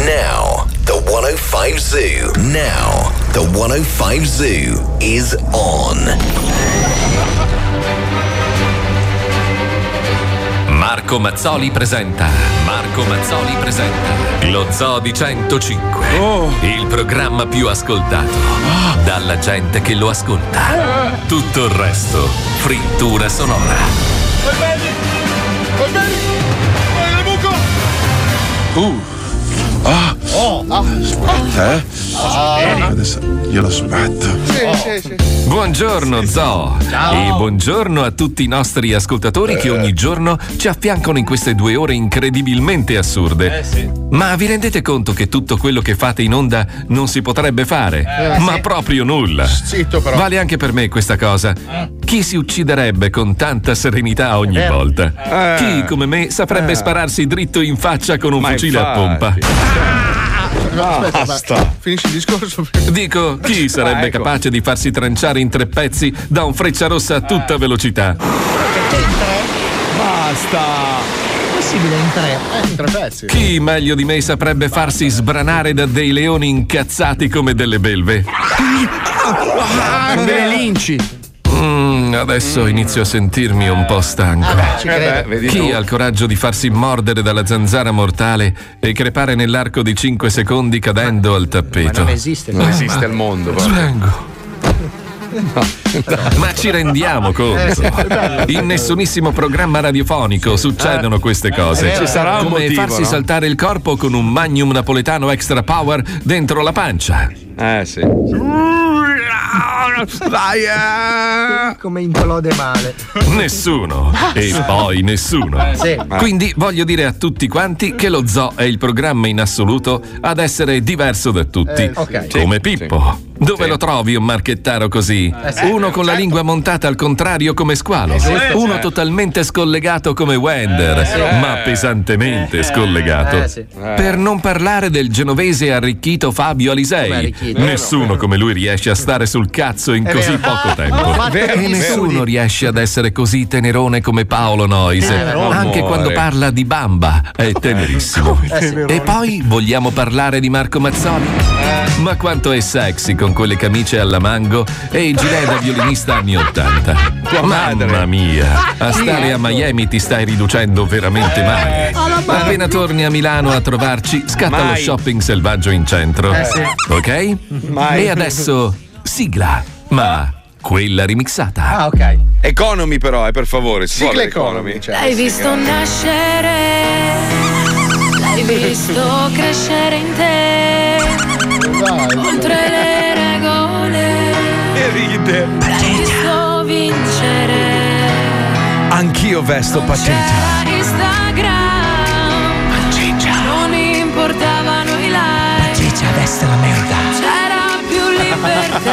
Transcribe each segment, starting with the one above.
Now, the 105 Zoo. Now, the 105 Zoo is on. Marco Mazzoli presenta. Marco Mazzoli presenta. Lo Zoo di 105. Il programma più ascoltato. Dalla gente che lo ascolta. Tutto il resto. Frittura sonora. Vai bene! Vai bene! Vai nel buco! Uh. Ah. Oh! Ah. Eh? Adesso glielo aspetto. Sì, sì, sì. Buongiorno Zoo e buongiorno a tutti i nostri ascoltatori che ogni giorno ci affiancano in queste due ore incredibilmente assurde. Ma vi rendete conto che tutto quello che fate in onda non si potrebbe fare? Ma proprio nulla. Zitto però. Vale anche per me questa cosa. Chi si ucciderebbe con tanta serenità ogni volta? Eh. Chi, come me, saprebbe spararsi dritto in faccia con un fucile a pompa? Aspetta, Basta. ma Finisci il discorso. Dico, chi sarebbe ecco. capace di farsi tranciare in tre pezzi da un freccia rossa a tutta velocità? Basta. possibile in tre? Eh, in tre pezzi. Chi meglio di me saprebbe farsi sbranare da dei leoni incazzati come delle belve? Ah, delle linci. Mm, adesso inizio a sentirmi un po' stanco. Ci Eh beh, vedi Chi tu. ha il coraggio di farsi mordere dalla zanzara mortale e crepare nell'arco di 5 secondi cadendo al Ma tappeto? non esiste. Non esiste il mondo. Svengo. Ma ci rendiamo conto? In nessunissimo programma radiofonico succedono queste cose. Ci sarà un Come motivo, farsi no? saltare il corpo con un magnum napoletano extra power dentro la pancia. Eh sì. Vai, eh. Come implode male. Nessuno. E poi nessuno. Sì. Quindi voglio dire a tutti quanti che lo zoo è il programma in assoluto ad essere diverso da tutti. Eh, ok. Come Sì, Pippo. Dove Sì. lo trovi un marchettaro così? sì. Uno con la lingua montata al contrario come squalo. Uno totalmente scollegato come Wender, ma pesantemente scollegato. Eh, sì. Per non parlare del genovese arricchito Fabio Come Alisei. arricchito? Nessuno come lui riesce a stare sul cazzo in così vero. poco tempo. E gli nessuno studi. riesce ad essere così tenerone come Paolo Noise. Anche Amore. quando parla di bamba è tenerissimo. Eh. E poi vogliamo parlare di Marco Mazzoli? Ma quanto è sexy con quelle camicie alla mango e il gilet da violinista anni 80. Mamma mia, a stare a Miami ti stai riducendo veramente male. Appena torni a Milano a trovarci, scatta lo Mai. shopping selvaggio in centro. Eh, sì. Ok? Mai. E adesso sigla, ma quella remixata. Ah, ok. Economy però, eh, per favore. Si Sigla economy. Cioè, L'hai visto nascere, l'hai visto crescere in te, oltre le regole, E ride. l'hai visto vincere. Anch'io vesto Non c'era Instagram, non importavano i like, Ciccia, adesso la merda. Libertà,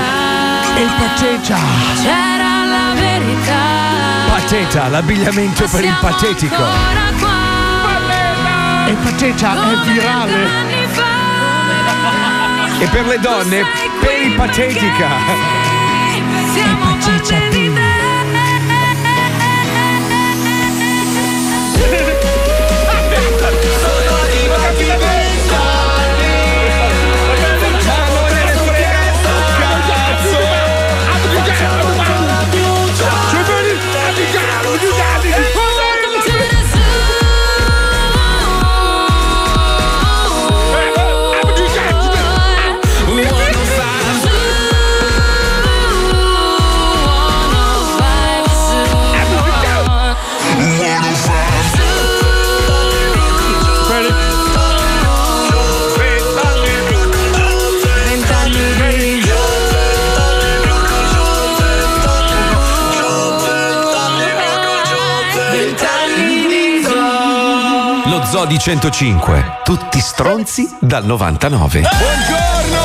pateccia. c'era la verità. Pateta, l'abbigliamento per il patetico. E Come vent'anni fa. E per le donne, peripatetica. Siamo ciccia Lodi 105. Tutti stronzi dal 99. Buongiorno,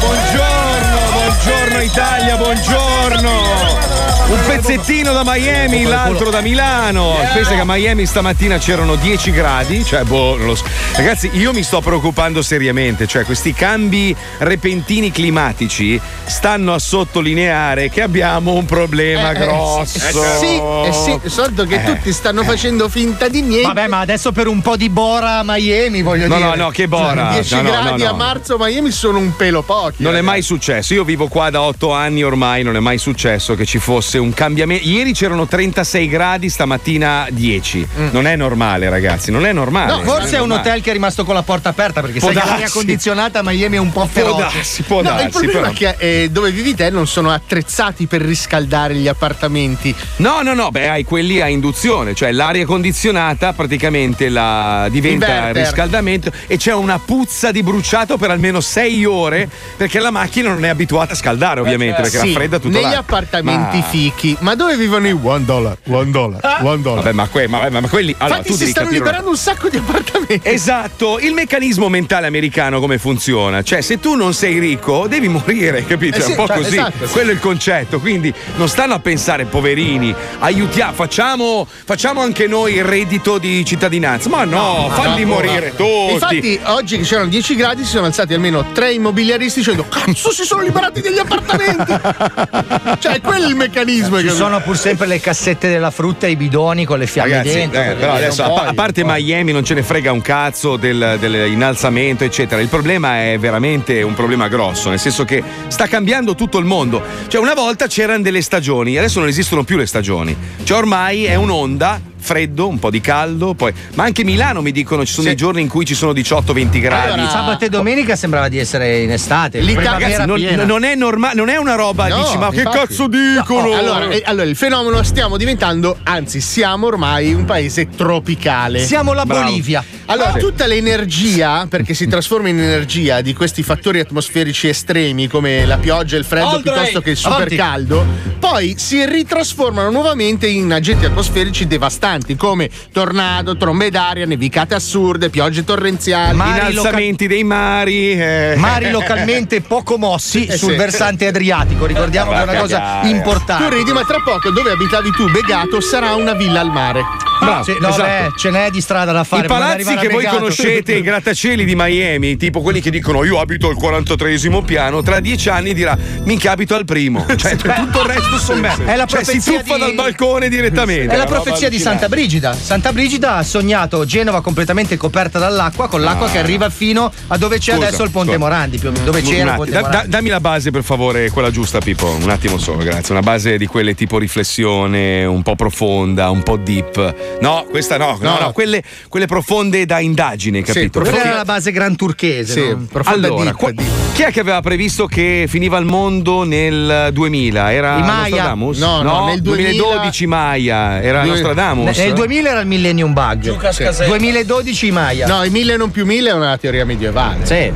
buongiorno, buongiorno Italia, buongiorno. Un pezzettino da Miami, l'altro da Milano. Pensa che a Miami stamattina c'erano 10 gradi, cioè boh, lo so. Ragazzi, io mi sto preoccupando seriamente, cioè questi cambi repentini climatici stanno a sottolineare che abbiamo un problema Eh, grosso. eh, sì, eh sì, soltanto che Eh, tutti stanno facendo finta di niente. Vabbè, ma adesso per un po' di Bora a Miami, voglio No, dire. no, no, che Bora. 10 No, no, gradi no, a no. marzo a Miami sono un pelo pochi. Non è mai successo. Io vivo qua da otto anni ormai, non è mai successo che ci fosse un cambiamento. Ieri c'erano 36 gradi, stamattina 10. Non è normale, ragazzi, non è normale. No, forse è un normale. hotel che è rimasto con la porta aperta perché Può sai che darsi. l'aria condizionata a Miami è un po' Può feroce. darsi, può No, darsi. il problema però. è che eh, dove vivi te non sono attrezzati per riscaldare gli appartamenti. No, no, no, beh, hai quelli a induzione, cioè l'aria condizionata praticamente la diventa Inverter. riscaldamento e c'è una puzza di bruciato per almeno 6 ore perché la macchina non è abituata a scaldare, ovviamente, perché Sì, raffredda tutto negli l'anno. appartamenti Ma- fichi. Ma dove vivono i one dollar? One dollar, one dollar. Vabbè, ma, que- ma- ma- ma quelli. Allora, Infatti tu si devi stanno capire una- liberando un sacco di appartamenti. Esatto, il meccanismo mentale americano come funziona? Cioè, se tu non sei ricco, devi morire, capito? Eh È sì, un po' cioè, così. esatto, sì. Quello è il concetto. Quindi non stanno a pensare, poverini, aiutiamo, facciamo, facciamo anche noi il reddito di cittadinanza. Ma no, falli no, morire no. tutti. Infatti, oggi che c'erano 10 gradi, si sono alzati almeno tre immobiliaristi dicendo: Cazzo, si sono liberati degli appartamenti! cioè, quello è il meccanismo. Ci che- sono pur sempre le cassette della frutta e i bidoni con le fiamme Ragazzi, dentro. eh, però adesso a, puoi, pa- a parte. Miami non ce ne frega un cazzo del, dell'innalzamento, eccetera. Il problema è veramente un problema grosso, nel senso che sta cambiando tutto il mondo. Cioè, una volta c'erano delle stagioni, adesso non esistono più le stagioni. Cioè, ormai è un'onda. Freddo, un po' di caldo, poi. Ma anche Milano mi dicono ci sono dei giorni in cui ci sono 18-20 gradi. Allora, Sabato e domenica sembrava di essere in estate. L'Italia- non, piena. non è normale, non è una roba, No, dici, ma che infatti. cazzo dicono? No, allora, eh, allora, il fenomeno stiamo diventando, anzi, siamo ormai un paese tropicale. Siamo la Bravo. Bolivia. Allora, tutta l'energia, perché si trasforma in energia di questi fattori atmosferici estremi come la pioggia e il freddo Oltre. piuttosto che il super Avanti. caldo, poi si ritrasformano nuovamente in agenti atmosferici devastanti come tornado, trombe d'aria, nevicate assurde, piogge torrenziali. Ma- Innalzamenti dei mari. eh. Mari localmente poco mossi Eh, sul sì. versante adriatico. Ricordiamo che è una cosa importante. tu ridi, ma tra poco dove abitavi tu, Begato, sarà una villa al mare. Bravo, Sì, no, esatto. beh, ce n'è di strada da fare. I palazzi che voi conoscete, i grattacieli di Miami, tipo quelli che dicono io abito al 43 piano, tra dieci anni dirà minchia abito al primo. Cioè tutto il resto sono me. È la cioè, si tuffa di- dal balcone direttamente. È la roba profezia di allucinante. Santa Brigida. Santa Brigida ha sognato Genova completamente coperta dall'acqua, con l'acqua che arriva fino a dove c'è Scusa, adesso il Ponte scusa. Morandi, più o meno, dove Un c'era attimo, Ponte da- Morandi. dammi la base per favore, quella giusta Pippo, un attimo solo, grazie. Una base di quelle tipo riflessione, un po' profonda, un po' deep. No, questa no, no, No. no, quelle, quelle profonde da indagine, capito? profonde- Quella era la base gran turchese. Sì, no? profonda Allora, deep, qua- deep. chi è che aveva previsto che finiva il mondo nel 2000? Era I Maya. Nostradamus? No, no, nel 2000 2012 Maya, era Nostradamus? Nel 2000 era il Millennium Bug. Sì. 2012 i Maya. No, i mille non più mille è una teoria medievale. Sì.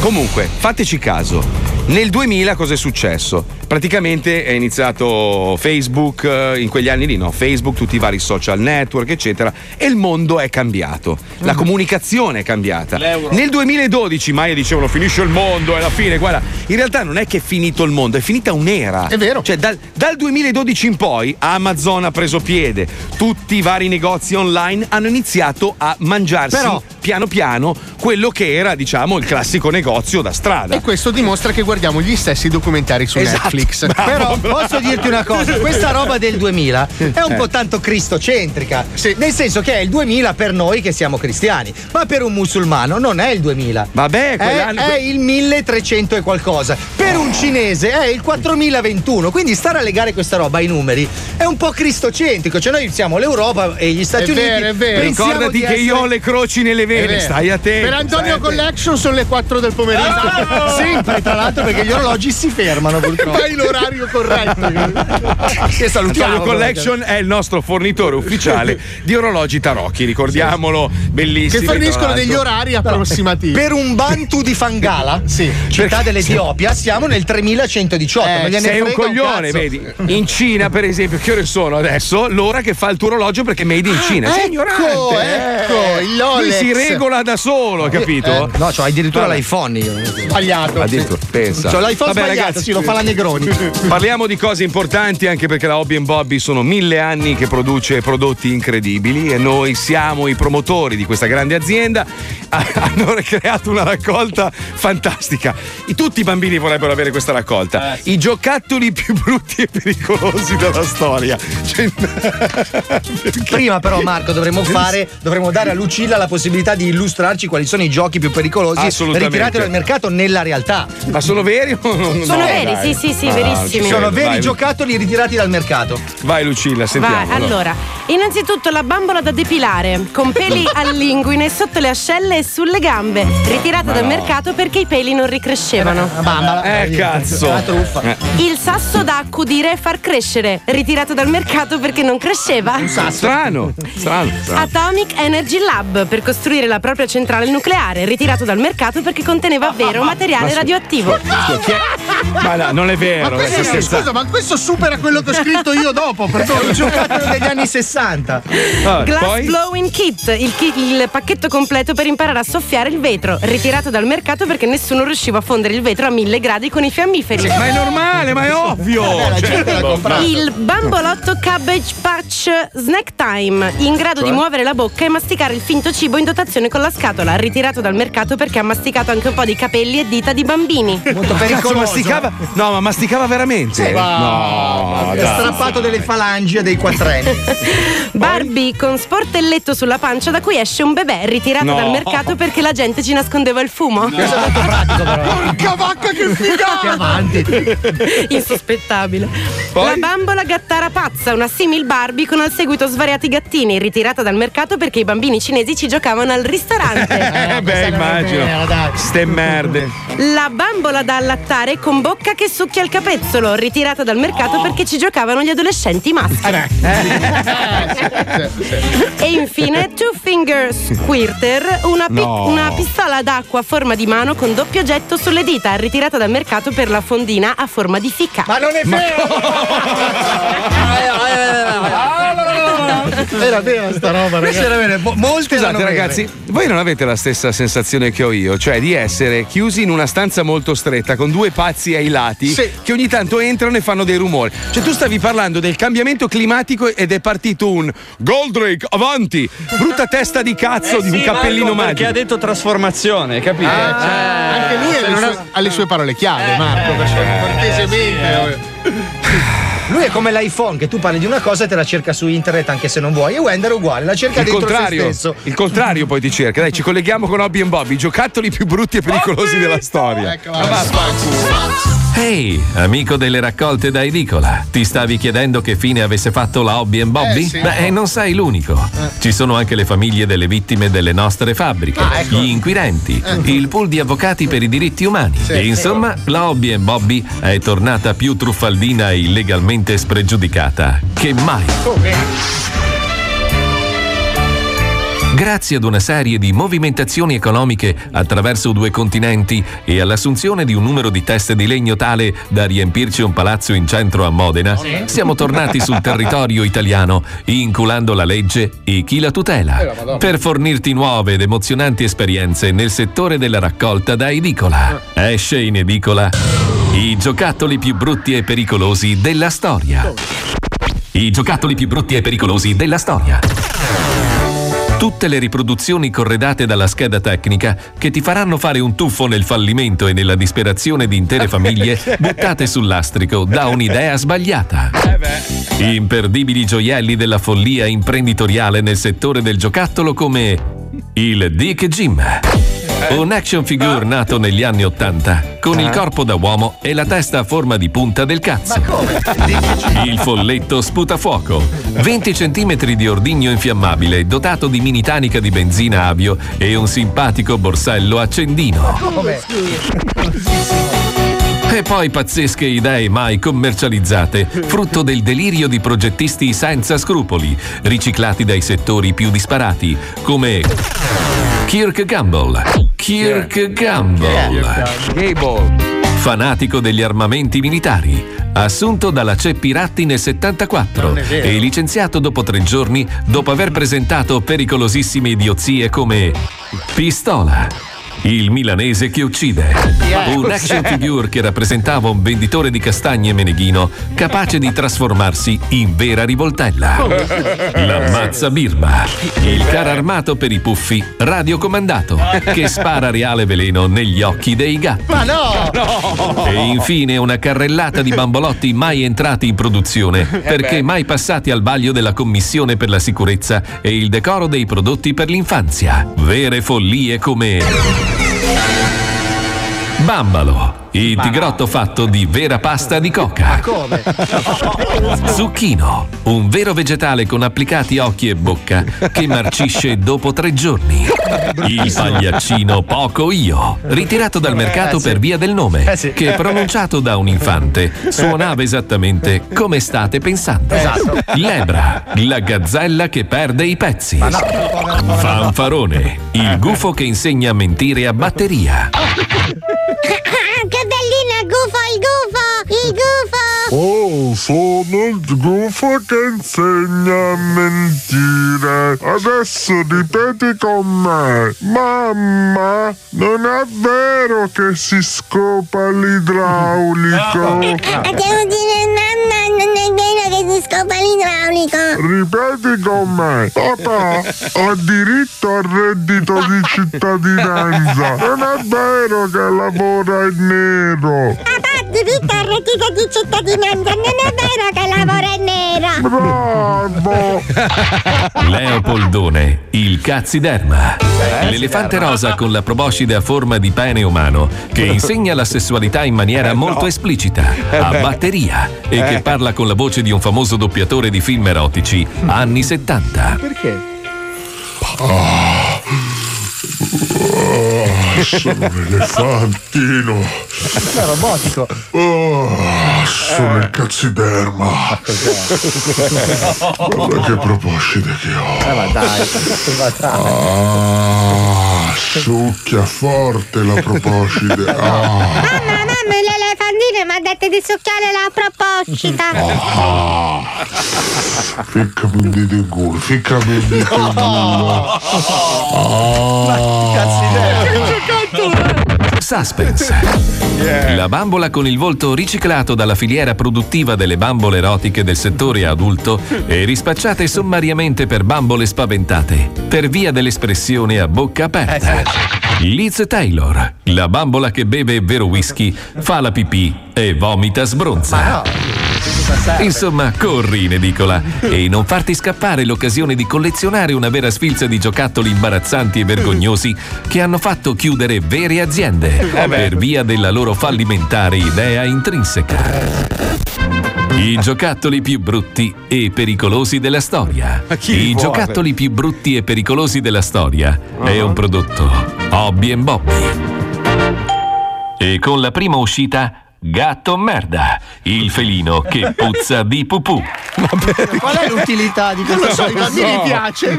Comunque, fateci caso. Nel 2000 cosa è successo? Praticamente è iniziato Facebook, eh, in quegli anni lì, no? Facebook, tutti i vari social network, eccetera, e il mondo è cambiato. La comunicazione è cambiata. Nel 2012 Maya dicevano finisce il mondo, è la fine. Guarda, in realtà non è che è finito il mondo, è finita un'era. È vero. Cioè, dal, dal 2012 in poi Amazon ha preso piede, tutti i vari negozi online hanno iniziato a mangiarsi Però- piano piano quello che era, diciamo, il classico negozio da strada. E questo dimostra che guardiamo gli stessi documentari su Esatto. Netflix. Però posso dirti una cosa, questa roba del 2000 è un po' tanto cristocentrica, Sì. nel senso che è il 2000 per noi che siamo cristiani, ma per un musulmano non è il 2000. Vabbè, È, quell'anno- è il 1300 e qualcosa. Per un cinese è il 4021. Quindi stare a legare questa roba ai numeri è un po' cristocentrico. Cioè, noi siamo l'Europa e gli Stati È Uniti. vero, è vero. Ricordati di che io ho essere- le croci nelle È vene, stai attento. Per Antonio. Collection sono le 4 del pomeriggio. Sempre, tra l'altro, perché gli orologi si fermano purtroppo. Fai l'orario corretto. Che salutiamo. Antonio Collection è il nostro fornitore ufficiale di orologi tarocchi, ricordiamolo, bellissimi. Che tra forniscono degli orari approssimativi. Per un Bantu di Fangala, Sì. città dell'Etiopia, siamo nel 3118. Eh, Sei un coglione, cazzo. vedi? In Cina, per esempio, che ore sono adesso? L'ora che fa il tuo orologio perché è made in Cina. Sei ignorante. Ecco, eh. ecco, il Lui Rolex. si regola da solo, capito? No, c'ho addirittura Vabbè. l'iPhone io. Sbagliato. Addirittura, pensa. C'ho l'iPhone Vabbè, sbagliato, ragazzi, sì, lo fa la Negroni. Parliamo di cose importanti anche perché la Hobby Bobby sono mille anni che produce prodotti incredibili e noi siamo i promotori di questa grande azienda. Hanno creato una raccolta fantastica. Tutti i bambini vorrebbero avere questa raccolta. I giocattoli più brutti e pericolosi della storia. Cioè, Prima però Marco dovremmo fare, dovremmo dare a Lucilla la possibilità di illustrarci quali sono i giochi più pericolosi Assolutamente. ritirati dal mercato nella realtà. Ma sono veri o non Sono no, veri, dai. sì, sì, sì, Ah, verissimi. ci Sono veri vai, giocattoli ritirati dal mercato. Vai Lucilla, sentiamo. Vai, allora, innanzitutto la bambola da depilare, con peli all'inguine sotto le ascelle e sulle gambe, ritirata dal mercato perché i peli non ricrescevano. Bambola. Eh, cazzo. Una truffa. Eh. Il sasso da accudire e far crescere, ritirato dal mercato perché non cresceva. Strano, strano, strano. Atomic Energy Lab per costruire la propria centrale nucleare, ritirato dal mercato perché conteneva vero materiale radioattivo. Ma no, non è vero. Ma eh, questo, scusa, ma questo supera quello che ho scritto io dopo. È Perdono. un giocattolo degli anni 60. Vabbè, Glass poi? Blowing Kit, il, ki- il pacchetto completo per imparare a soffiare il vetro, ritirato dal mercato perché nessuno riusciva a fondere il vetro a mille gradi con i fiammiferi. Ma è normale, ma è ovvio. la Cioè, gente l'ha boh, comprato. Il bambolotto cabbage patch snack time, in grado Cioè? di muovere la bocca e masticare il finto cibo in dotazione con la scatola, ritirato dal mercato perché ha masticato anche un po' di capelli e dita di bambini. Molto Cazzo, pericoloso. masticava? No, ma masticava veramente? no, È dai. strappato delle falangi a dei quattrenni. Barbie con sportelletto sulla pancia da cui esce un bebè, ritirato No. dal mercato perché la gente ci nascondeva il fumo. Questo è molto pratico però. Porca vacca che figata! Avanti. Insospettabile. Poi? La bambola gattara pazza, una simil Barbie con al seguito svariati gattini, ritirata dal mercato perché i bambini cinesi ci giocavano al ristorante. Eh, beh, immagino. Ste merde. La bambola da allattare con bocca che succhia il capezzolo, ritirata dal mercato perché ci giocavano gli adolescenti maschi. E infine Two Finger Squirter, una, pi- No. una pistola d'acqua a forma di mano con doppio getto sulle dita, ritirata dal mercato per la fondina a forma di fica. Ma non è vero! Era vera sta roba, Questa ragazzi. era vera. Mo- Molte Scusate erano vere. ragazzi, voi non avete la stessa sensazione che ho io, cioè di essere chiusi in una stanza molto stretta con due pazzi ai lati Sì. che ogni tanto entrano e fanno dei rumori. Cioè tu stavi parlando del cambiamento climatico ed è partito un Goldrake avanti, brutta testa di cazzo di un cappellino Perché magico. ha detto trasformazione, capito? Anche lì ha le, sue, ha le sue parole chiave, Marco. perché cortesemente. Lui è come l'iPhone, che tu parli di una cosa e te la cerca su internet anche se non vuoi. E Wender è uguale, la cerca Il dentro se contrario, stesso. il contrario poi ti cerca. Dai, ci colleghiamo con Hobby Bobby, i giocattoli più brutti e pericolosi della storia. Ecco. Ehi, amico delle raccolte da edicola, ti stavi chiedendo che fine avesse fatto la Hobby Bobby? Eh, sì. Beh, non sei l'unico. Ci sono anche le famiglie delle vittime delle nostre fabbriche, Ah, ecco. gli inquirenti, il pool di avvocati per i diritti umani. e insomma, la Hobby Bobby è tornata più truffaldina e illegalmente spregiudicata che mai. Grazie ad una serie di movimentazioni economiche attraverso due continenti e all'assunzione di un numero di teste di legno tale da riempirci un palazzo in centro a Modena, siamo tornati sul territorio italiano, inculando la legge e chi la tutela, per fornirti nuove ed emozionanti esperienze nel settore della raccolta da edicola. Esce in edicola i giocattoli più brutti e pericolosi della storia. I giocattoli più brutti e pericolosi della storia. Tutte le riproduzioni corredate dalla scheda tecnica che ti faranno fare un tuffo nel fallimento e nella disperazione di intere famiglie buttate sul lastrico da un'idea sbagliata. Imperdibili gioielli della follia imprenditoriale nel settore del giocattolo come il Dick Jim. Un action figure nato negli anni Ottanta, con il corpo da uomo e la testa a forma di punta del cazzo. Il folletto sputafuoco. 20 cm di ordigno infiammabile, dotato di mini tanica di benzina avio e un simpatico borsello accendino. E poi pazzesche idee mai commercializzate, frutto del delirio di progettisti senza scrupoli, riciclati dai settori più disparati, come Kirk Gamble. Kirk Gamble. Fanatico degli armamenti militari, assunto dalla Ceppi Ratti nel 74 Non è vero. e licenziato dopo tre giorni dopo aver presentato pericolosissime idiozie come Pistola. Il milanese che uccide. Un action figure che rappresentava un venditore di castagne meneghino capace di trasformarsi in vera rivoltella. La mazza birba. Il carro armato per i puffi radiocomandato che spara reale veleno negli occhi dei gatti. Ma no! E infine una carrellata di bambolotti mai entrati in produzione perché mai passati al vaglio della Commissione per la sicurezza e il decoro dei prodotti per l'infanzia. Vere follie come. Yeah. Bambalo, il tigrotto fatto di vera pasta di coca. Come? Zucchino, un vero vegetale con applicati occhi e bocca che marcisce dopo tre giorni. Il pagliaccino Poco Io, ritirato dal mercato per via del nome, Eh sì. che pronunciato da un infante suonava esattamente come state pensando. Esatto. Lebra, la gazzella che perde i pezzi. Fanfarone, il gufo che insegna a mentire a batteria. che bellino il sono il gufo che insegna a mentire. Adesso ripeti con me. Mamma, non è vero che si scopa l'idraulico. Devo dire mamma, non è vero che si scopa l'idraulico. Ripeti con me. Papà ha diritto al reddito di cittadinanza. Non è vero che lavora in nero. Papà ha diritto al reddito di cittadinanza, non è vero che lavora in nero. Bravo! Leopoldone, il cazziderma. L'elefante rosa con la proboscide a forma di pene umano che insegna la sessualità in maniera molto esplicita, a batteria e che parla con la voce di un famoso doppiatore di film erotici anni 70. Perché? Ah, sono un elefantino. È robotico. Oh, sono il cazziderma. Guarda che proposcite che ho. Eh, ma dai, ma dai. Ah, succhia forte la proposcide. Ah, Mamma, mamma, l'elefantino mi ha detto di succhiare la proposcita. ah. Ficcami un dito in culo, ficcami un dito in culo. Ah. Suspense. La bambola con il volto riciclato dalla filiera produttiva delle bambole erotiche del settore adulto e rispacciate sommariamente per bambole spaventate per via dell'espressione a bocca aperta. Liz Taylor, la bambola che beve vero whisky, fa la pipì e vomita sbronza. Insomma, corri in edicola e non farti scappare l'occasione di collezionare una vera sfilza di giocattoli imbarazzanti e vergognosi che hanno fatto chiudere vere aziende per via della loro fallimentare idea intrinseca. I giocattoli più brutti e pericolosi della storia. I giocattoli più brutti e pericolosi della storia è un prodotto Hobby Bobby. E con la prima uscita Gatto merda, il felino che puzza di pupù. Qual è l'utilità di Non questo lo so, ai bambini piace.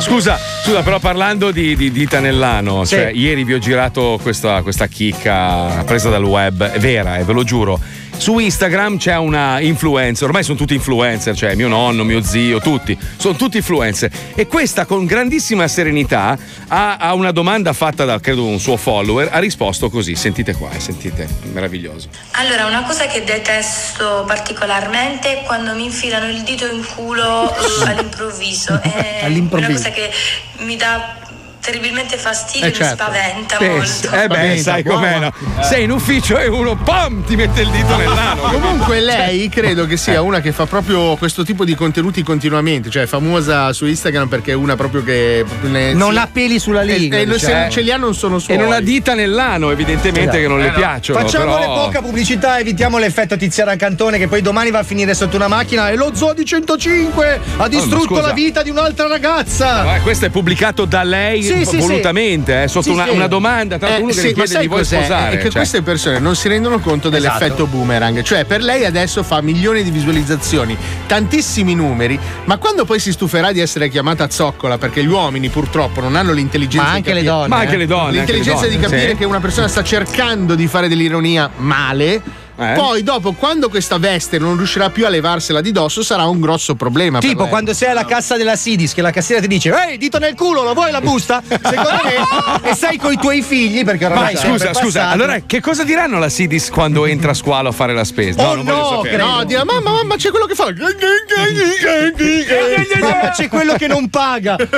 Scusa, scusa, però parlando di, di dita nell'ano, Sì. cioè, ieri vi ho girato questa, questa chicca presa dal web, è vera, eh, ve lo giuro. Su Instagram c'è una influencer, ormai sono tutti influencer, cioè mio nonno, mio zio, tutti, sono tutti influencer. E questa con grandissima serenità a, a una domanda fatta da credo un suo follower, ha risposto così, sentite qua, eh, sentite, meraviglioso. Allora, una cosa che detesto particolarmente è quando mi infilano il dito in culo all'improvviso. È All'improvviso. una cosa che mi dà terribilmente fastidio, Eh, mi certo. spaventa Eh, molto. eh beh, sai com'è, no? Sei in ufficio e uno, pam, ti mette il dito nell'ano. Comunque lei credo che sia una che fa proprio questo tipo di contenuti continuamente, cioè è famosa su Instagram perché è una proprio che ne- Non sì. ha peli sulla lingua. E, e diciamo. se ce li ha non sono suoi. E non ha dita nell'ano, evidentemente, che non le piacciono. Facciamole però... poca pubblicità, evitiamo l'effetto Tiziana Cantone che poi domani va a finire sotto una macchina e lo zoo di 105 ha distrutto scusa. la vita di un'altra ragazza. Ah, questo è pubblicato da lei Sì, Sì, sì, volutamente, eh, sotto Sì, una, sì. una domanda, tra l'altro Eh, uno che sì, le ma chiede sai di cos'è? sposare. È che cioè. queste persone non si rendono conto dell'effetto Esatto. boomerang. Cioè, per lei adesso fa milioni di visualizzazioni, tantissimi numeri, ma quando poi si stuferà di essere chiamata zoccola, perché gli uomini purtroppo non hanno l'intelligenza Ma di anche le capire- donne, Ma anche le donne, anche le L'intelligenza di donne, capire sì. che una persona sta cercando di fare dell'ironia male. Eh? Poi, dopo, quando questa veste non riuscirà più a levarsela di dosso, sarà un grosso problema. Tipo quando sei alla cassa della Sidis che la cassiera ti dice Ehi dito nel culo lo vuoi la busta? Secondo me E sei coi tuoi figli perché Ma ormai è scusa, scusa, allora che cosa diranno la Sidis quando entra a squalo a fare la spesa? Oh non voglio no, sapere. credo. No, dirà mamma, mamma, c'è quello che fa. Mamma c'è quello che non paga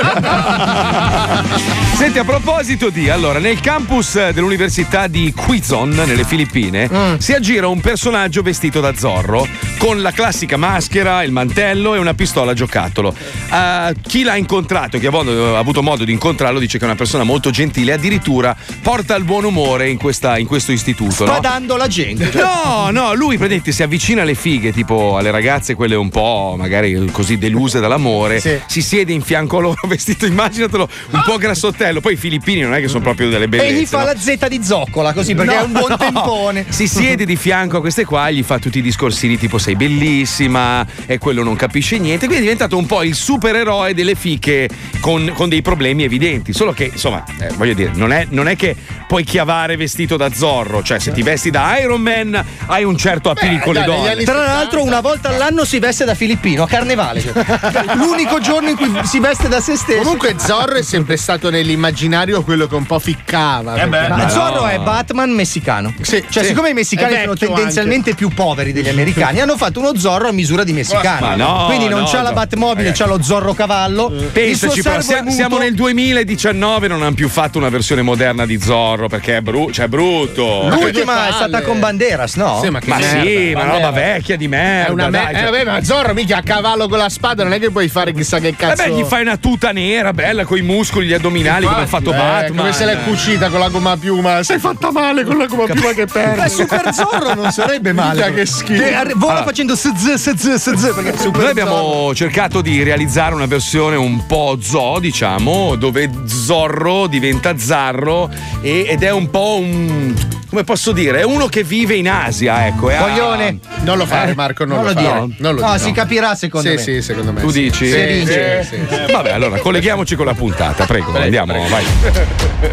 Senti, a proposito di, allora, nel campus dell'Università di Quezon, nelle Filippine, Mm. si aggira un personaggio vestito da zorro con la classica maschera, il mantello e una pistola a giocattolo. Eh, chi l'ha incontrato, chi ha avuto, modo di incontrarlo, dice che è una persona molto gentile, addirittura porta il buon umore in, questa- in questo istituto. no? Spadando la gente No, no, lui praticamente si avvicina alle fighe, tipo alle ragazze, quelle un po' magari così deluse dall'amore, Sì. si siede in fianco a loro, vestito, immaginatelo, un po' grassottello. Poi i filippini non è che sono proprio delle bellezze. E gli fa no? la Z di zoccola così perché No. è un buon tempone Si siede di fianco a queste qua, gli fa tutti i discorsini tipo sei bellissima e quello non capisce niente. Quindi è diventato un po' il supereroe delle fiche con, con dei problemi evidenti. Solo che, insomma, eh, voglio dire, non è, non è che puoi chiavare vestito da Zorro. Cioè, se ti vesti da Iron Man hai un certo appeal con le donne. Tra l'altro una volta all'anno si veste da filippino a carnevale. L'unico giorno in cui si veste da se stesso Comunque Zorro è sempre stato nell'immaginario quello che un po' ficcava. perché- Ma Zorro è Batman messicano. Sì, cioè, sì. siccome i messicani sono tendenzialmente più poveri degli americani, hanno fatto uno Zorro a misura di messicano. Ma no, Quindi non no, c'ha la no. Batmobile, Ragazzi. c'ha lo Zorro cavallo. Pensaci, il suo però, servo sia- è muto. siamo nel 2019, non hanno più fatto una versione moderna di Zorro perché è, bru- cioè, è brutto. Ma L'ultima è stata con Banderas, no? Sì, ma che Ma merda, sì, ma merda. roba vecchia di merda. È una me- dai, eh, cioè- vabbè, ma Zorro mica a cavallo con la spada, non è che puoi fare chissà che cazzo. Vabbè, gli fai una tuta nera, bella, con i muscoli, gli addominali, come ha fatto Eh, Batman. Come se l'è cucita con la gomma a piuma. Sei fatta male con la gomma a piuma che perdi. Beh, Super Zorro non sarebbe male. Minchia, che schifo. Che arri- vola Allora. facendo sz, sz, sz, perché Super Noi abbiamo cercato di realizzare una versione un po' zoo, diciamo, dove Zorro diventa Zarro e- ed è un po' un. Come posso dire? È uno che vive in Asia, ecco. e ha- Coglione. Non lo fare, Marco, non, Non lo fare. dire. Non lo No, dire. si capirà secondo Sì, me. sì, secondo me. Tu sì. dici? Sì, Sì, sì, sì. sì. Vabbè, allora colleghiamoci con la puntata, prego, andiamo, vai.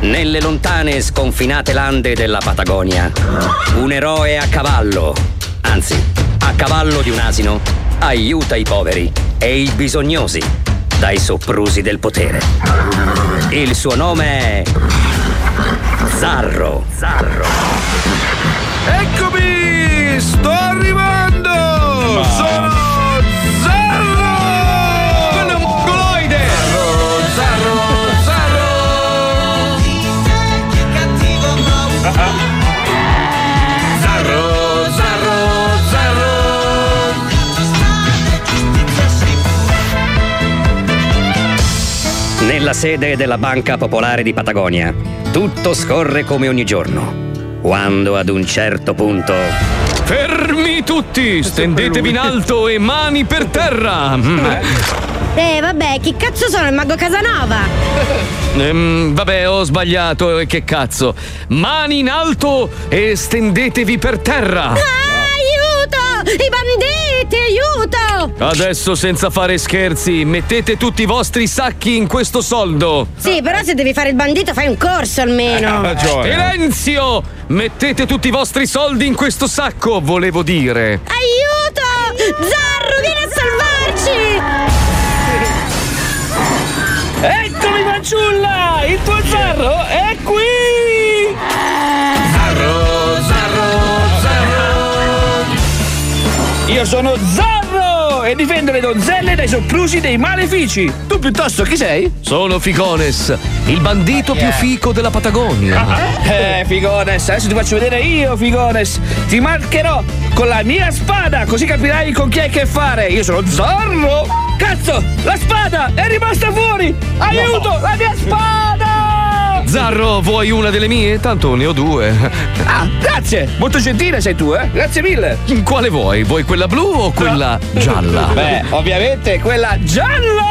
Nelle lontane sconfinate lande della Patagonia, un eroe a cavallo, anzi, a cavallo di un asino, aiuta i poveri e i bisognosi dai soprusi del potere. Il suo nome è Zarro. Zarro. Eccomi! Sto arrivando! Sono Nella sede della Banca Popolare di Patagonia, tutto scorre come ogni giorno. Quando ad un certo punto Fermi tutti! Stendetevi in alto e mani per terra! Mm. Eh, vabbè, chi cazzo sono? Il mago Casanova? Ehm, vabbè, ho sbagliato, e che cazzo! Mani in alto e stendetevi per terra! Aiuto! I banditi, aiuto! Adesso, senza fare scherzi, mettete tutti i vostri sacchi in questo soldo! Sì, però se devi fare il bandito fai un corso almeno. Silenzio! Mettete tutti i vostri soldi in questo sacco, volevo dire! Aiuto! Zarro, vieni a salvarci! Eccomi fanciulla! Il tuo zarro è qui! Io sono Zarro e difendo le donzelle dai soprusi dei malefici. Tu piuttosto chi sei? Sono Ficones, il bandito più fico della Patagonia! Eh, Figones, adesso ti faccio vedere io, Figones. Ti marcherò con la mia spada, così capirai con chi hai che fare. Io sono Zorro! Cazzo, la spada è rimasta fuori! Aiuto, la mia spada! Zarro, vuoi una delle mie? Tanto ne ho due. Ah, grazie! Molto gentile sei tu, eh? Grazie mille! Quale vuoi? Vuoi quella blu o quella gialla? Beh, ovviamente quella gialla!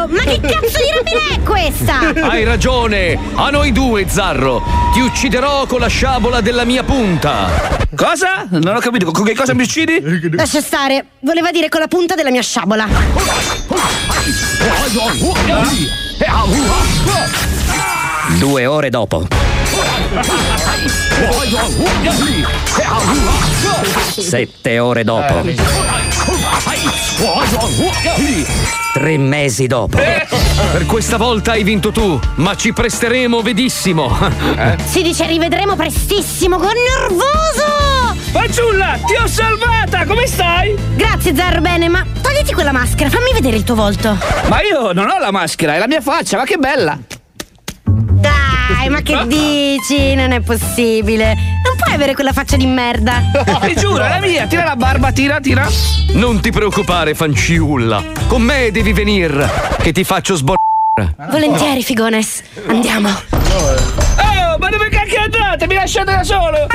Oh, Ma che cazzo di rapina è questa? Hai ragione, a noi due, Zarro. Ti ucciderò con la sciabola della mia punta. Cosa? Non ho capito, con che cosa mi uccidi? Lascia stare, voleva dire con la punta della mia sciabola. Due ore dopo. Sette ore dopo. Tre mesi dopo. Per questa volta hai vinto tu, ma ci presteremo vedissimo. Si dice rivedremo prestissimo con nervoso! Fanciulla, ti ho salvata! Come stai? Grazie Zarro, bene, ma togliti quella maschera, fammi vedere il tuo volto. Ma io non ho la maschera, è la mia faccia, ma che bella! Dai, ma che dici? Non è possibile. Non puoi avere quella faccia di merda. Ti giuro, è la mia! Tira la barba, tira, tira! Non ti preoccupare, fanciulla. Con me devi venire, che ti faccio sborrare. Volentieri, Figones. Andiamo. Oh, ma dove cacchio andate? Mi lasciate da solo!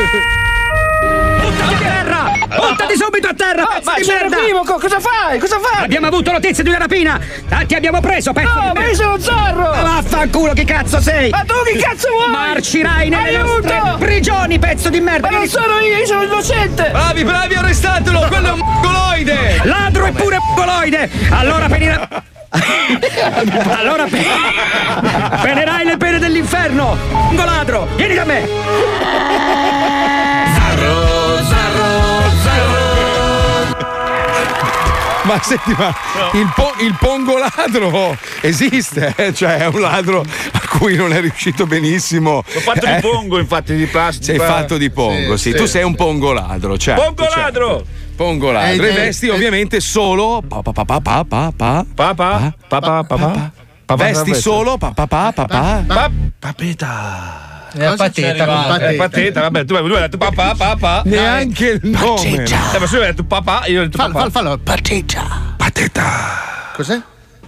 Buttati a terra! Buttati subito a terra, Oh, ma di merda! l'equivoco, cosa fai? Cosa fai? Abbiamo avuto notizia di una rapina! Ah, ti abbiamo preso, pezzo No, di ma merda! io sono Zorro! Ma vaffanculo, chi cazzo sei? Ma tu chi cazzo vuoi? Marcirai nelle Aiuto! prigioni, pezzo di merda! Ma non sono io, io sono innocente! Bravi, bravi, arrestatelo! Quello è un mongoloide! Ladro e pure mongoloide! Allora penirà... allora pe... penerai le pene dell'inferno! Mongoladro, vieni da me! Ma senti, ma il, po- il pongo ladro esiste, eh? cioè è un ladro a cui non è riuscito benissimo. L'ho fatto Eh? di pongo, infatti, di plastica. Sei fatto di pongo, sì, Sì, tu sì. sei un pongo ladro, certo. Pongo certo. ladro! Pongo ladro. Eh, e eh, vesti eh. ovviamente solo pa pa pa pa pa pa pa Papà, papà, papà. Vesti solo pa pa pa pa pa Pa- papeta. È a pateta, È pateta, vabbè, tu, tu hai detto papà, papà. Neanche il nome. Eh, ma se io ho detto papà, io ho detto Fallo, papà. fallo, fallo. Pateta. Pateta. Cos'è?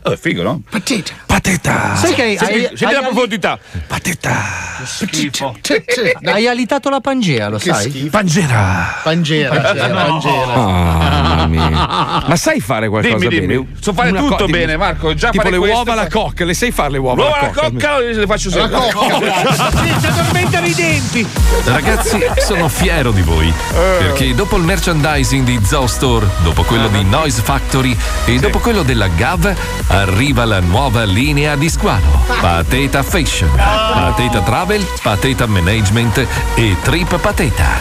Oh, è figo, no? Pateta. Pateta. Sai che hai, Senti, hai- senti hai- la profondità. Pateta. Schifo. hai alitato la Pangea, lo Che sai? schifo. Pangera. Pangera, Pangera. Ah, mamma mia. Ma sai fare qualcosa Dimmi, dimmi. bene? So fare Una tutto bene, Marco, già tipo fare le uova alla fa- cocca, le sai fare le uova L'uovo alla cocca? cocca le faccio sempre. Si addormentano i denti! Ragazzi, sono fiero di voi. Perché dopo il merchandising di Zoo Store, dopo quello di Noise Factory e dopo quello della Gav, arriva la nuova linea di squalo. Pateta Fashion, Pateta Travel, Pateta Management e Trip Pateta.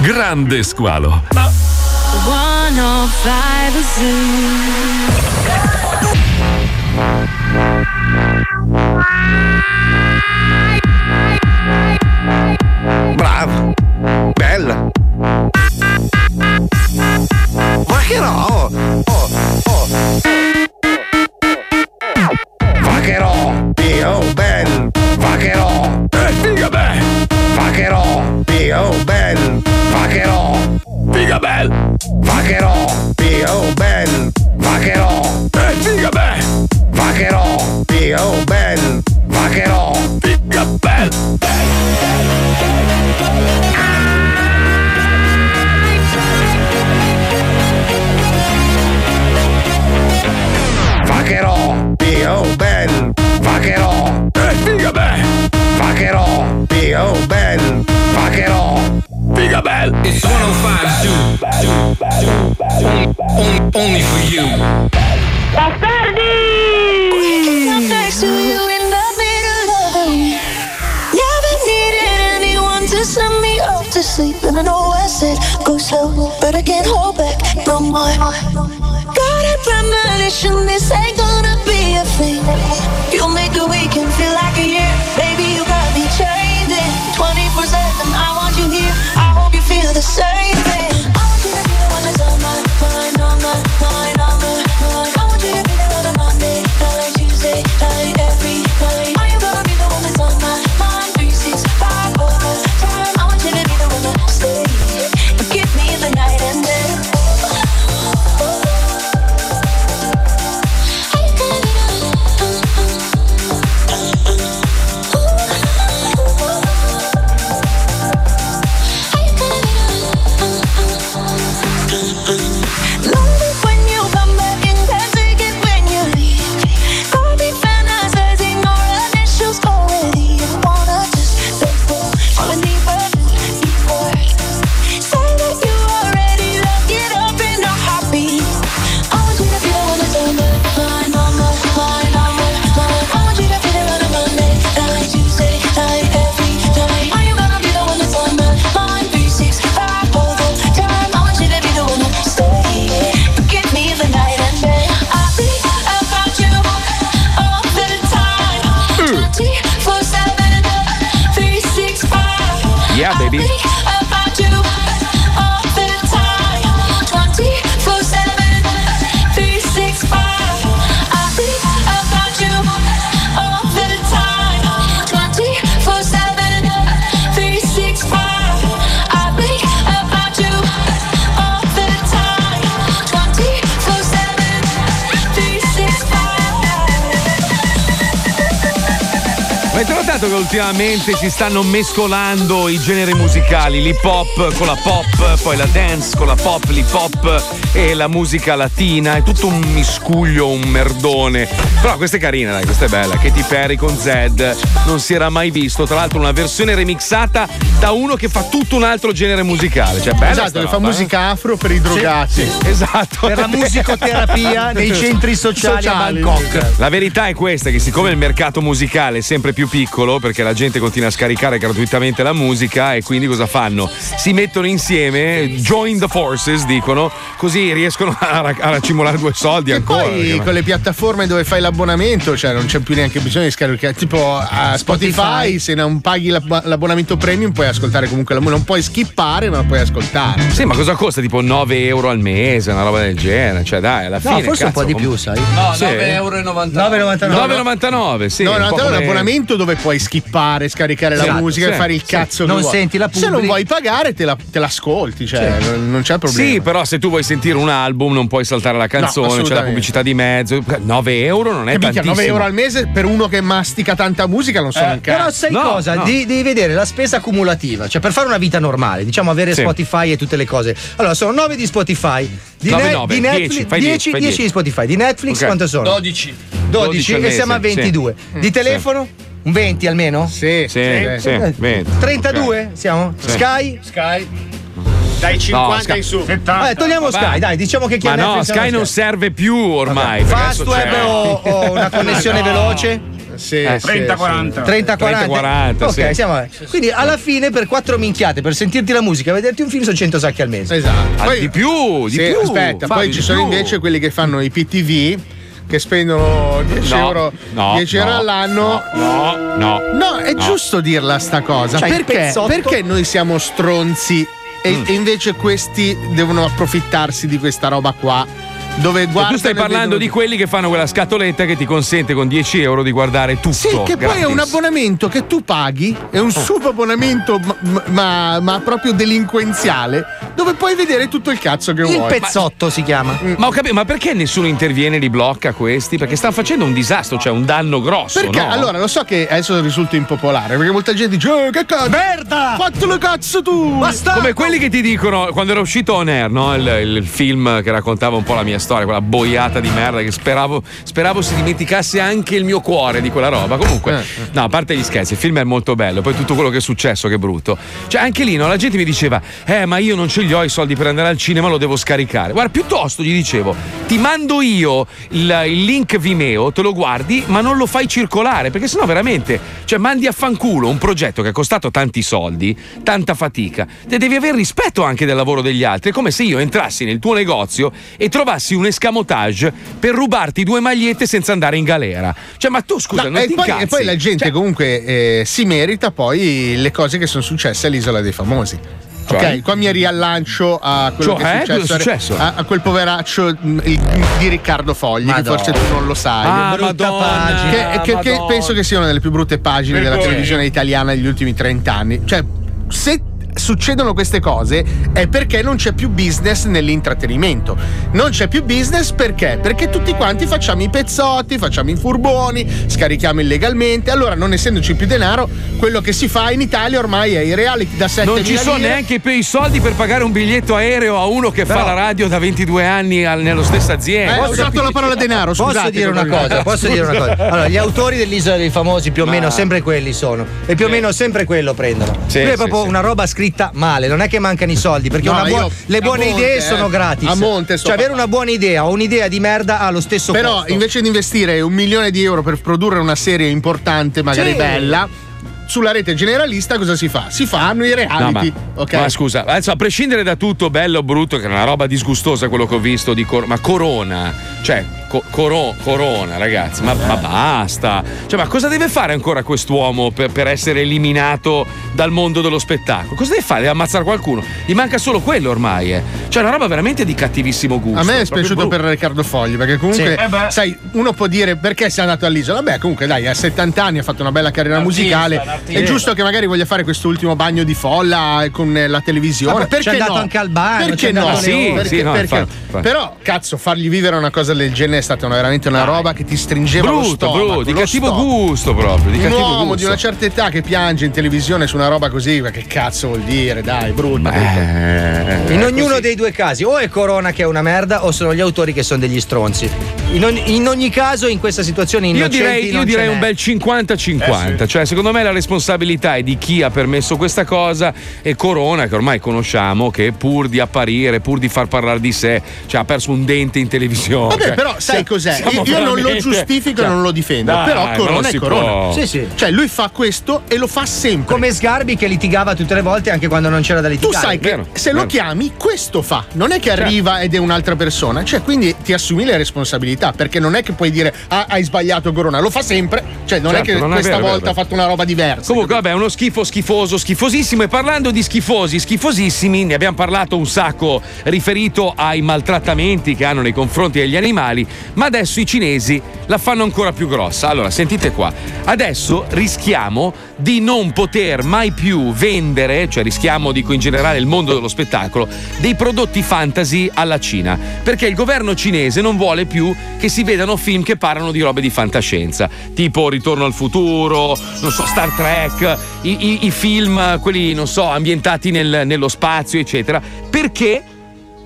Grande squalo. 105 Zoo. Notato che ultimamente si stanno mescolando i generi musicali, l'hip hop con la pop, poi la dance con la pop, l'hip hop e la musica latina, è tutto un miscuglio, un merdone. Però questa è carina, dai, questa è bella. Katy Perry con Zed, non si era mai visto, tra l'altro una versione remixata da uno che fa tutto un altro genere musicale, cioè bella Esatto, che fa roba, eh. musica afro per i drogati. Esatto. Per la musicoterapia nei centri sociali, a Bangkok. La verità è questa: che siccome il mercato musicale è sempre più piccolo, perché la gente continua a scaricare gratuitamente la musica, e quindi cosa fanno? Si mettono insieme, join the forces, dicono, così riescono a, ra- a racimolare due soldi ancora. Poi perché- con le piattaforme dove fai l'abbonamento, cioè non c'è più neanche bisogno di scaricare. Tipo a Spotify, Spotify. se non paghi l'ab- l'abbonamento premium, puoi ascoltare comunque la musica. Non puoi skippare, ma puoi ascoltare. Sì, ma cosa costa? Tipo 9 euro al mese, una roba del genere. Cioè, dai, alla No, fine. forse un cazzo, po' di più, sai. No, Sì. 9,99 euro. 9,99, sì. no, un no, po' è un come- dove puoi skippare, scaricare la Esatto, musica sì, e fare il sì. cazzo che Non vuoi. senti la Se non vuoi pagare, te, la, te l'ascolti, cioè non, non c'è problema. Sì, però se tu vuoi sentire un album non puoi saltare la canzone, c'è la pubblicità di mezzo. 9 euro non è Che tantissimo. 9 euro al mese per uno che mastica tanta musica non sono un cazzo. Eh, Però sai No, cosa? no. Devi, devi vedere la spesa cumulativa, cioè per fare una vita normale, diciamo avere Sì. Spotify e tutte le cose. Allora, sono 9 di Spotify, di, Nove, Ne- nove, di Netflix, 10, fai 10, 10, fai 10 di Spotify, di Netflix Ok. quanto sono? 12. 12 al e siamo a mese, sì. 22. Di Mm, telefono? Un 20 almeno? Sì, Sì, sì, 20. 32 siamo? Sì. Sky? Sky. Dai 50 Sky- in su. Vabbè, togliamo Vabbè. Sky, dai, diciamo che chi Ma no, Netflix Sky non serve più ormai. perché Fast adesso web c'è- o, o una connessione veloce? Sì, Eh, sì, 30-40. 30-40? 30-40, Ok, sì. siamo. Quindi alla fine per quattro minchiate, per sentirti la musica e vederti un film sono 100 sacchi al mese. Esatto. Ah, di più, di Sì, più. Aspetta, Fabio, poi ci sono più. invece quelli che fanno i PTV che spendono 10 No, euro, no, 10 euro no, all'anno. No, no. No, è No. giusto dirla sta cosa. Il Perché? Perché noi siamo stronzi e, Mm. invece questi devono approfittarsi di questa roba qua? Dove Cioè, guardano tu stai parlando vedono- di quelli che fanno quella scatoletta che ti consente con 10 euro di guardare tutto. Sì, che poi è un gratis. abbonamento che tu paghi, è un subabbonamento ma, ma- ma proprio delinquenziale, dove puoi vedere tutto il cazzo che Il vuoi. pezzotto si chiama. Ma ho capito, ma perché nessuno interviene e li blocca questi? Perché stanno facendo un disastro, cioè un danno grosso. Perché no? allora lo so che adesso risulta impopolare, perché molta gente dice: "Eh, che cazzo! Merda! Fatelo cazzo tu! Basta! Come quelli che ti dicono quando era uscito On Air, no? il, il film che raccontava un po' la mia storia, quella boiata di merda che speravo, speravo si dimenticasse anche il mio cuore di quella roba. Comunque, no, a parte gli scherzi, il film è molto bello, poi tutto quello che è successo che è brutto. Cioè, anche lì no, la gente mi diceva: Eh, ma io non ce li ho i soldi per andare al cinema, lo devo scaricare. Guarda, piuttosto gli dicevo: ti mando io il, il link Vimeo, te lo guardi, ma non lo fai circolare, perché sennò veramente, cioè, mandi a fanculo un progetto che ha costato tanti soldi, tanta fatica. Te devi avere rispetto anche del lavoro degli altri. È come se io entrassi nel tuo negozio e trovassi un escamotage per rubarti due magliette senza andare in galera. Cioè, ma tu scusa, No, non e, ti poi, incazzi? e poi la gente Cioè, comunque eh, si merita poi le cose che sono successe all'isola dei famosi. Cioè? Ok, qua mi riallancio a quello Cioè? che è Cosa è successo, successo? A, a quel poveraccio il- di Riccardo Fogli, Madonna. che forse tu non lo sai. Ah, brutta Madonna, pagina. che, che- che penso che sia una delle più brutte pagine della Vergogna. televisione italiana negli ultimi 30 anni. Cioè, se succedono queste cose è perché non c'è più business nell'intrattenimento. Non c'è più business perché? Perché tutti quanti facciamo i pezzotti, facciamo i furboni, scarichiamo illegalmente. Allora, non essendoci più denaro, quello che si fa in Italia ormai è i reality da 7 non ci sono neanche i soldi per pagare un biglietto aereo a uno che fa la radio da 22 anni al- nello stessa azienda. Eh, ho usato la parola denaro, Posso scusate. dire una cosa? Posso dire una cosa? Allora, gli autori dell'Isola dei Famosi più o meno sempre quelli sono. E più o meno sempre quello prendono. Sì, è proprio sì. una roba scritta male, non è che mancano i soldi, perché No, una buona- io- le buone monte, idee eh. sono gratis. A monte cioè, avere una buona idea o un'idea di merda ha lo stesso Però costo. invece di investire un milione di euro per produrre una serie importante, magari Sì. bella, sulla rete generalista cosa si fa? Si fanno i No, reality. ma, ok? ma scusa, adesso a prescindere da tutto, bello o brutto, che è una roba disgustosa quello che ho visto di Cor- ma Corona, cioè co- coro- Corona, ragazzi, ma, ma basta. Cioè, ma cosa deve fare ancora quest'uomo per, per essere eliminato dal mondo dello spettacolo? Cosa deve fare? Deve ammazzare qualcuno? Gli manca solo quello ormai, eh. Cioè, una roba veramente di cattivissimo gusto. A me è spiaciuto brutto. per Riccardo Fogli, perché comunque, Sì. Eh sai, uno può dire perché sei andato all'isola. Beh, comunque, dai, a 70 anni ha fatto una bella carriera Artista, musicale. un artista. È giusto che magari voglia fare quest'ultimo bagno di folla con eh, la televisione. Vabbè, perché c'è andato no? anche al bagno, c'è Perché andato no? Sì. Perché- sì, no, perché- infatti, infatti. Però, cazzo, fargli vivere una cosa del genere è stata una- veramente una roba che ti stringeva lo Brutto, stomaco. brutto, di lo cattivo stomaco. gusto proprio. Di un cattivo uomo gusto. di una certa età che piange in televisione su una roba così, ma che cazzo vuol dire? Dai, brutta. Eh, In ognuno dei due casi, o è Corona che è una merda, o sono gli autori che sono degli stronzi. In ogni, in ogni caso, in questa situazione Io direi, io direi un bel 50-50, cioè secondo me la responsabilità è di chi ha permesso questa cosa e Corona, che ormai conosciamo, che pur di apparire, pur di far parlare di sé, cioè ha perso un dente in televisione. Vabbè, Cioè, però sai cos'è? Io, io non lo veramente- giustifico e cioè, non lo difendo. dai, però Corona è Corona. può. Sì, sì. Cioè, lui fa questo e lo fa sempre. Come Sgarbi che litigava tutte le volte anche quando non c'era da Tu litigare. sai che se lo chiami, questo fa. Non è che Certo. arriva ed è un'altra persona. Cioè, quindi ti assumi le responsabilità. Perché non è che puoi dire, ah, hai sbagliato Corona. Lo fa sempre. Cioè, non Certo, è che non è questa vero, volta ha fatto una roba diversa. Comunque, vabbè, uno schifo schifoso, schifosissimo. E parlando di schifosi, schifosissimi, ne abbiamo parlato un sacco riferito ai maltrattamenti che hanno nei confronti degli animali. Ma adesso i cinesi la fanno ancora più grossa. Allora, sentite qua. Adesso rischiamo di non poter mai più vendere, cioè rischiamo, dico in generale, il mondo dello spettacolo, dei prodotti fantasy alla Cina. Perché il governo cinese non vuole più che si vedano film che parlano di robe di fantascienza, tipo Ritorno al futuro, non so, Star Trek, i, i- i film, quelli, non so, ambientati nel- nello spazio, eccetera. Perché?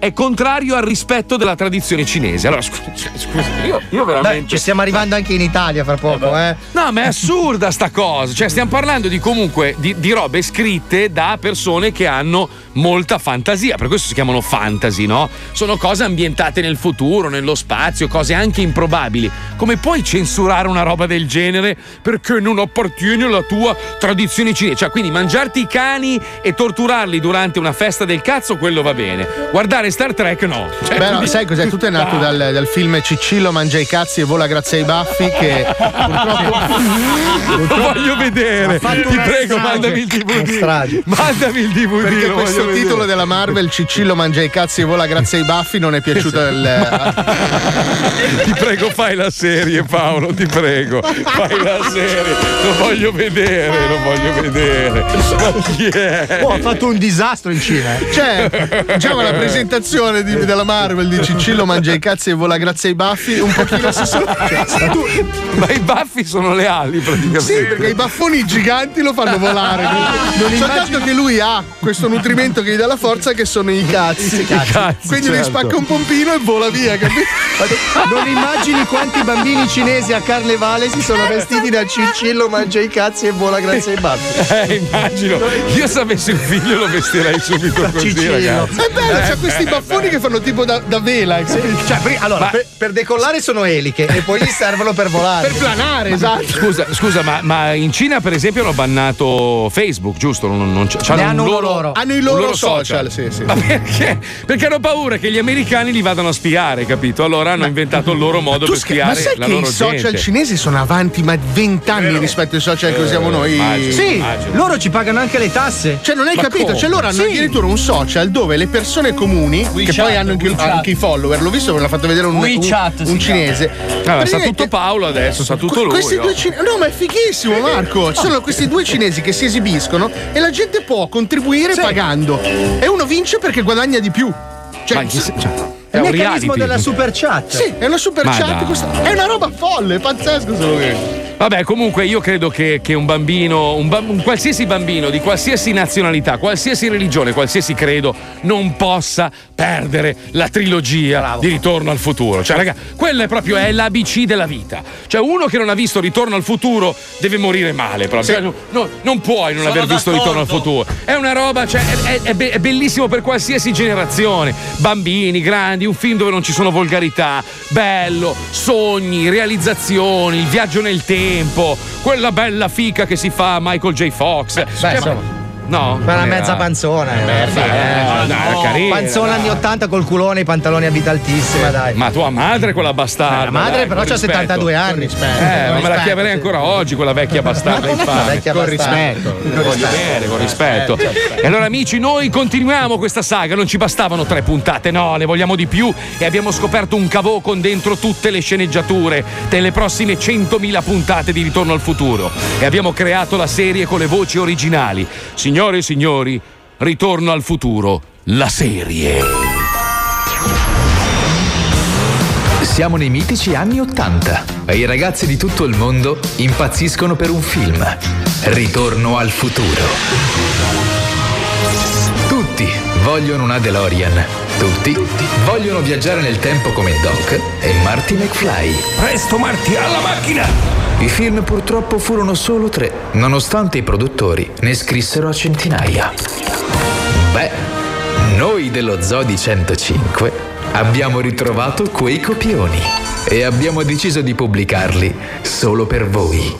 È contrario al rispetto della tradizione cinese. Allora, scusa, scusa io, io veramente. Beh, ci stiamo arrivando anche in Italia fra poco, eh. No, ma è assurda sta cosa. Cioè, stiamo parlando di comunque di, di robe scritte da persone che hanno molta fantasia. Per questo si chiamano fantasy, no? Sono cose ambientate nel futuro, nello spazio, cose anche improbabili. Come puoi censurare una roba del genere perché non appartiene alla tua tradizione cinese? Cioè, quindi mangiarti i cani e torturarli durante una festa del cazzo, quello va bene. Guardare Star Trek, no. Cioè, Beh, no, quindi- sai cos'è? Tutto è nato dal, dal film Ciccillo mangia i cazzi e vola grazie ai baffi. Che Lo voglio vedere. Ti prego, strage. mandami il DVD. Mandami il DVD. Perché questo titolo vedere. della Marvel, Ciccillo mangia i cazzi e vola grazie ai baffi, non è piaciuto al. Ti prego, fai la serie, Paolo. Ti prego, fai la serie. Lo voglio vedere, lo voglio vedere. Ma chi è? Oh, ha fatto un disastro in Cina. eh. Cioè, diciamo la presentazione di- della Marvel di Ciccillo mangia i cazzi e vola grazie ai baffi, un pochino si sono. Ma i baffi sono le ali, praticamente. Sì, perché i baffoni giganti lo fanno volare. Non Soltanto che lui ha questo nutrimento che gli dà la forza, che sono i cazzi. I cazzi, Quindi lui certo. spacca un pompino e vola via, capito? Non immagini quanti bambini cinesi a carnevale si sono vestiti da ciccillo, mangia i cazzi e vola grazie ai baffi. Eh, immagino. Io se avessi un figlio lo vestirei subito così, Ciccillo. ragazzi. È bello, c'ha questi baffoni che fanno tipo da, da vela. capito? Cioè, pri- allora, per, per decollare sono eliche e poi gli servono per volare. Per planare, esatto. Scusa, scusa ma, ma in Cina, per esempio, hanno bannato Facebook, giusto? Non, non, un hanno loro, loro. Hanno i un loro social, sì, sì. Ma perché? Perché hanno paura che gli americani li vadano a spiare, capito? Allora hanno inventato il loro modo per scher- ma spiare sai la che loro i social gente. cinesi sono avanti ma vent'anni rispetto ai social che usiamo noi? immagino. Sì, Immagino. loro ci pagano anche le tasse. Cioè, non hai Ma capito? come? Cioè, loro hanno Sì. addirittura un social dove le persone comuni, che WeChat, poi hanno anche, anche i follower, l'ho visto, me l'ha fatto vedere un, un, WeChat un chiama. cinese. Allora, sa tutto Paolo adesso, sa tutto lui. Questi oh. due cinesi. No, ma è fighissimo, Marco. Ci sono questi due cinesi che si esibiscono e la gente può contribuire pagando. E uno vince perché guadagna di più. Cioè, Ma chi se- cioè, È è il un meccanismo reality. della super chat. sì, è una super Ma chat. questa- È una roba folle, pazzesco. solo che- Vabbè, comunque io credo che, che un bambino, un, ba- un qualsiasi bambino di qualsiasi nazionalità, qualsiasi religione, qualsiasi credo, non possa perdere la trilogia di Ritorno al futuro. Cioè, raga, quella è proprio è l'ABC della vita. Cioè, uno che non ha visto Ritorno al futuro deve morire male. Proprio. Cioè, no- no- non puoi non Sono aver visto Ritorno al futuro. È una roba, cioè, è, è- è bellissimo per qualsiasi generazione. Bambini, grandi, un film dove non ci sono volgarità, bello, sogni, realizzazioni, il viaggio nel tempo, quella bella fica che si fa Michael J. Fox. Cioè, ma- insomma. No, Ma una mezza panzona. eh, Beh, sì, dai, eh. dai, era carina. Panzona anni 80 col culone e i pantaloni a vita altissima, dai. Ma tua madre quella bastarda. La madre dai, però rispetto. 72 anni. Eh, ma me la chiamerei ancora oggi quella vecchia bastarda infame. vecchia Con rispetto. Voglio bene, con rispetto. E allora, amici, noi continuiamo questa saga. Non ci bastavano tre puntate, no, ne vogliamo di più. E abbiamo scoperto un cavò con dentro tutte le sceneggiature delle prossime 100.000 puntate di Ritorno al futuro. E abbiamo creato la serie con le voci originali. Signore e signori, Ritorno al futuro, la serie. Siamo nei mitici anni Ottanta e i ragazzi di tutto il mondo impazziscono per un film. Ritorno al futuro. Tutti vogliono una DeLorean. Tutti vogliono viaggiare nel tempo come Doc e Marty McFly. Presto Marty, alla macchina! I film purtroppo furono solo tre, nonostante i produttori ne scrissero a centinaia. Beh, noi dello Zodi 105 abbiamo ritrovato quei copioni e abbiamo deciso di pubblicarli solo per voi.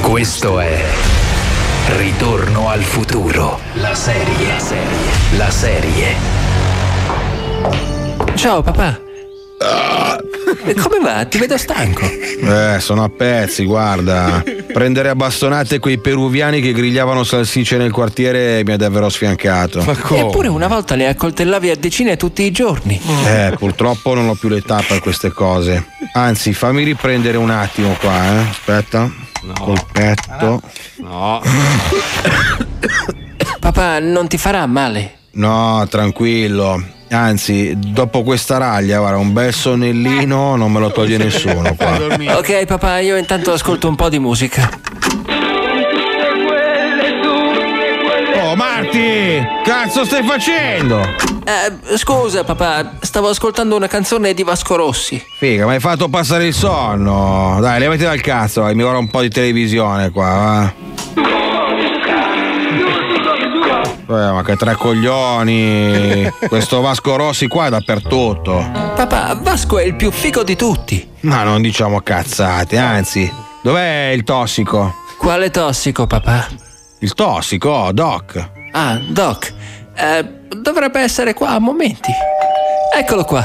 Questo è Ritorno al futuro. La serie. La serie. La serie. Ciao papà. E Come va? Ti vedo stanco. Eh, sono a pezzi, guarda. Prendere a bastonate quei peruviani che grigliavano salsicce nel quartiere mi ha davvero sfiancato. Eppure una volta le accoltellavi a decine tutti i giorni. Eh, purtroppo non ho più l'età per queste cose. Anzi, fammi riprendere un attimo qua, eh. Aspetta. Colpetto. No. Papà, non ti farà male? No, tranquillo. Anzi, dopo questa raglia, guarda, un bel sonnellino non me lo toglie nessuno qua. Ok, papà, io intanto ascolto un po' di musica. Oh, Marti! Cazzo stai facendo? Eh, scusa, papà, stavo ascoltando una canzone di Vasco Rossi. Figa, mi hai fatto passare il sonno. Dai, levati dal cazzo, vai, mi guarda un po' di televisione qua, va. Eh, ma che tre coglioni! Questo Vasco Rossi qua è dappertutto. Papà, Vasco è il più figo di tutti. Ma non diciamo cazzate, anzi, dov'è il tossico? Quale tossico, papà? Il tossico, oh, Doc. Ah, Doc. Eh, dovrebbe essere qua a momenti. Eccolo qua.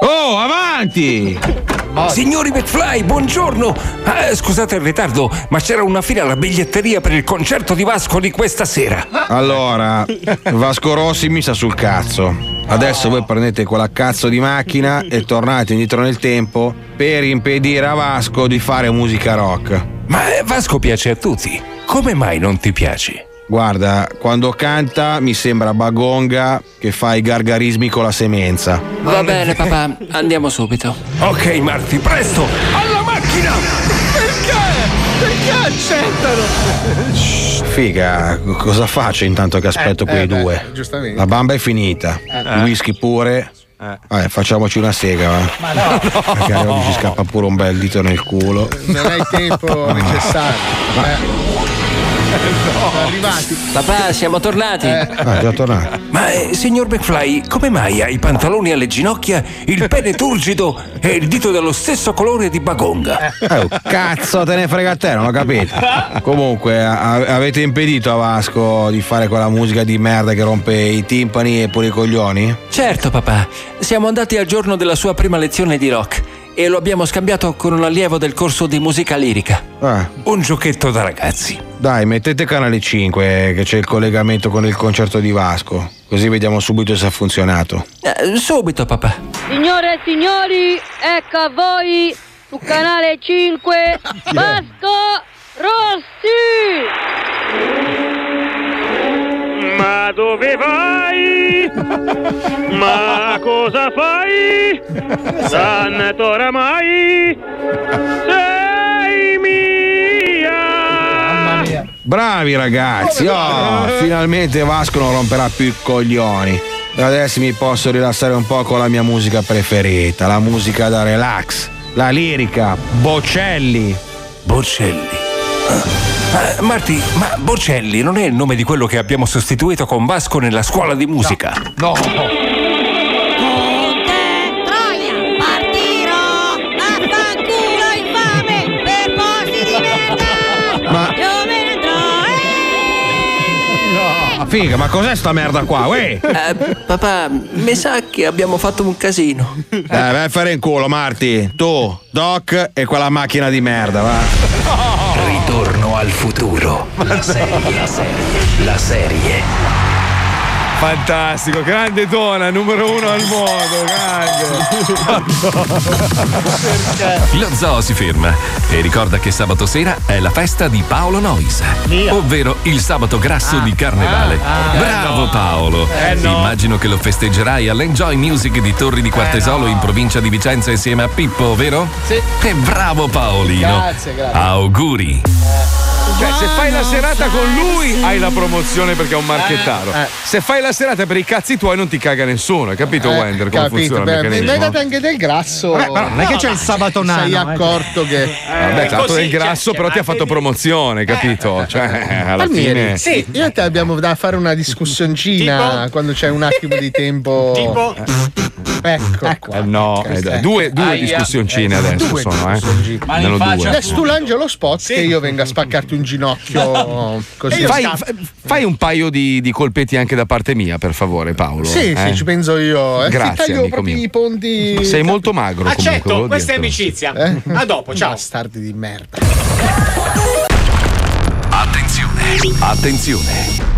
Oh, avanti! Signori McFly, buongiorno! Eh, scusate il ritardo, ma c'era una fila alla biglietteria per il concerto di Vasco di questa sera. Allora, Vasco Rossi mi sta sul cazzo. Adesso voi prendete quella cazzo di macchina e tornate indietro nel tempo per impedire a Vasco di fare musica rock. Ma eh, Vasco piace a tutti. Come mai non ti piace? Guarda, quando canta mi sembra Bagonga che fa i gargarismi con la semenza. Va bene, papà, andiamo subito. Ok, Marti, presto! Alla macchina! Perché? Perché accettano? Figa, cosa faccio intanto che aspetto Eh, quei eh, beh, due? giustamente. La bamba è finita, Eh. il whisky pure. Vabbè, facciamoci una sega, va. Ma no. Perché a oggi ci scappa pure un bel dito nel culo. Non hai il tempo necessario. Eh. Sono arrivati. Papà, siamo tornati. Ah, già tornato. Ma eh, signor McFly, come mai ha i pantaloni alle ginocchia, il pene turgido e il dito dello stesso colore di Bagonga? Eh, oh, cazzo te ne frega a te, non ho capito. Comunque, a- avete impedito a Vasco di fare quella musica di merda che rompe i timpani e pure i coglioni? Certo, papà. Siamo andati al giorno della sua prima lezione di rock e lo abbiamo scambiato con un allievo del corso di musica lirica. Ah. Un giochetto da ragazzi. Dai, mettete canale 5 che c'è il collegamento con il concerto di Vasco. Così vediamo subito se ha funzionato. Eh, subito, papà. Signore e signori, ecco a voi su canale 5 Vasco Rossi! Ma dove vai? Ma cosa fai? Tanto oramai sei Bravi ragazzi, oh, finalmente Vasco non romperà più i coglioni. Adesso mi posso rilassare un po' con la mia musica preferita, la musica da relax, la lirica, Bocelli. Bocelli. Ah, Marti, ma Bocelli non è il nome di quello che abbiamo sostituito con Vasco nella scuola di musica? No. Vaffanculo figa, ma cos'è sta merda qua, uè? Eh, papà, mi sa che abbiamo fatto un casino. Eh, vai a fare in culo, Marti. Tu, Doc e quella macchina di merda, va. Ritorno al futuro. La serie. La serie. La serie. Fantastico, grande Dona, numero uno al mondo, grande. Lo zoo si ferma e ricorda che sabato sera è la festa di Paolo Nois, ovvero il sabato grasso di carnevale. ah, eh Bravo no. Paolo! Eh no. Immagino che lo festeggerai all'Enjoy Music di Torri di Quartesolo in provincia di Vicenza insieme a Pippo, vero? Sì. E bravo Paolino! Grazie, grazie. Auguri! Cioè, se fai la serata con lui, hai la promozione perché è un marchettaro. Eh, eh. Se fai la serata per i cazzi tuoi, non ti caga nessuno. Hai capito, Eh, Wender, come capito, funziona beh, mi hai dato anche del grasso. Vabbè, però non è che c'è il sabato nano, Sei eh. accorto che. Vabbè, tanto del grasso, però ti ha fatto promozione, capito? Cioè, alla Palmieri, fine. io e te abbiamo da fare una discussioncina quando c'è un attimo di tempo. Tipo? Ecco. Eh, no, eh, dai, due, due Aia. discussioncine Eh, adesso due sono, eh. Sono due. Adesso tu lancia lo spot che io venga a spaccarti un ginocchio così. Fai, fa- fai un paio di, di colpetti anche da parte mia, per favore, Paolo. Sì, eh? sì, ci penso io. Eh, Grazie, ti taglio amico proprio mio. i ponti. Sei molto magro comunque. Accetto, volevo questa è dirtelo. amicizia. Eh? A dopo, ciao. Bastardi di merda. Attenzione! Attenzione!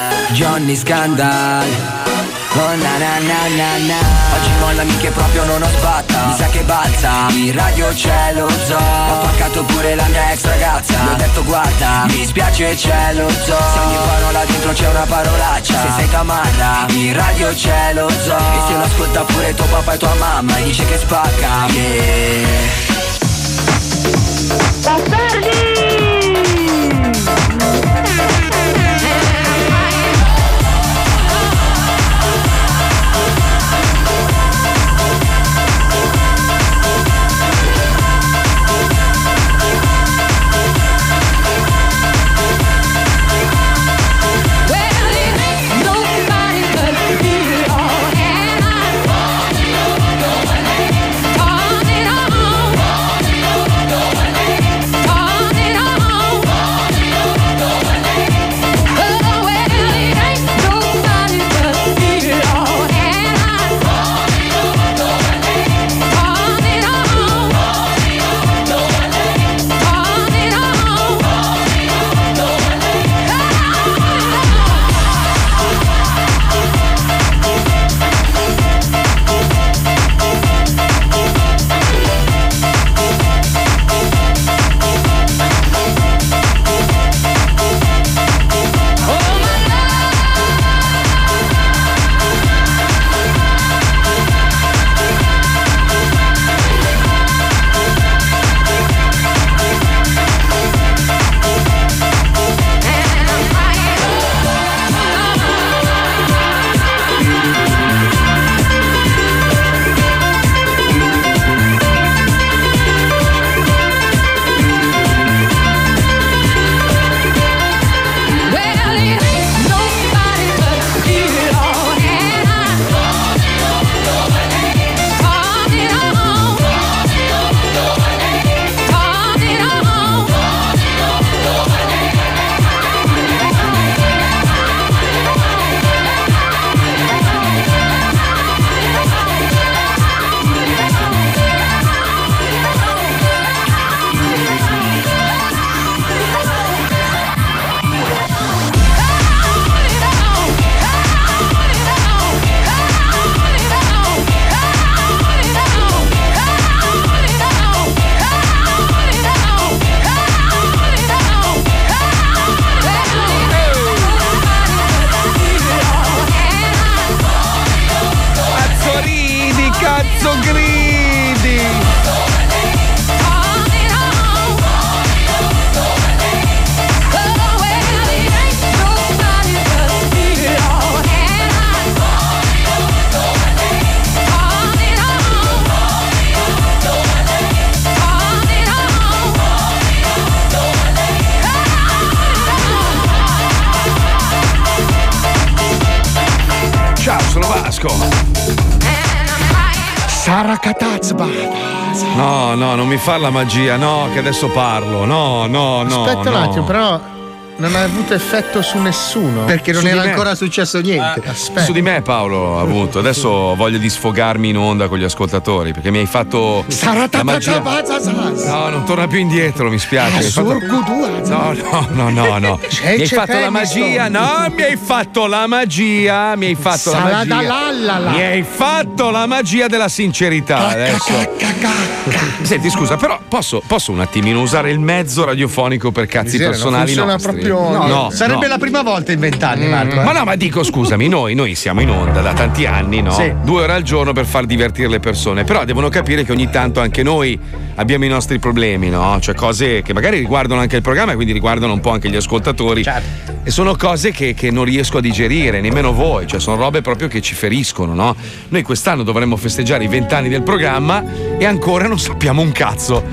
Johnny Scandal. Oh na na na na na. Oggi mollami che proprio non ho sbatta. Mi sa che balza. In radio c'è lo zoo Ho paccato pure la mia ex ragazza. Mi ho detto guarda Mi spiace c'è lo zoo Se ogni parola dentro c'è una parolaccia. Se sei tamarra In radio c'è lo zoo E se lo ascolta pure tuo papà e tua mamma E dice che spacca. Yeah. Cazzo No, no, non mi fa la magia, no, che adesso parlo. No, no, no. Aspetta un no. attimo, però non ha avuto effetto su nessuno. Perché non Su era ancora successo niente. Aspetta. Su di me Paolo ha avuto, adesso ho voglia di sfogarmi in onda con gli ascoltatori perché mi hai fatto Sara la magia. No, non torna più indietro, mi spiace. Mi hai fatto- No, no, no, no, no. C'è- Mi hai fatto la Feniston. magia, no, mi hai fatto la magia, mi hai fatto la magia. Mi hai fatto la magia della sincerità adesso. Senti, scusa, però posso, posso un attimino usare il mezzo radiofonico per cazzi Miseria, non personali funziona nostri? proprio- No, sarebbe no. la prima volta in vent'anni, Marco. eh. Ma no, ma dico scusami, noi, noi siamo in onda da tanti anni, no? Sì. Due ore al giorno per far divertire le persone, però devono capire che ogni tanto anche noi abbiamo i nostri problemi, no? Cioè cose che magari riguardano anche il programma e quindi riguardano un po' anche gli ascoltatori. E sono cose che, che non riesco a digerire, nemmeno voi, cioè sono robe proprio che ci feriscono, no? Noi quest'anno dovremmo festeggiare i vent'anni del programma e ancora non sappiamo un cazzo.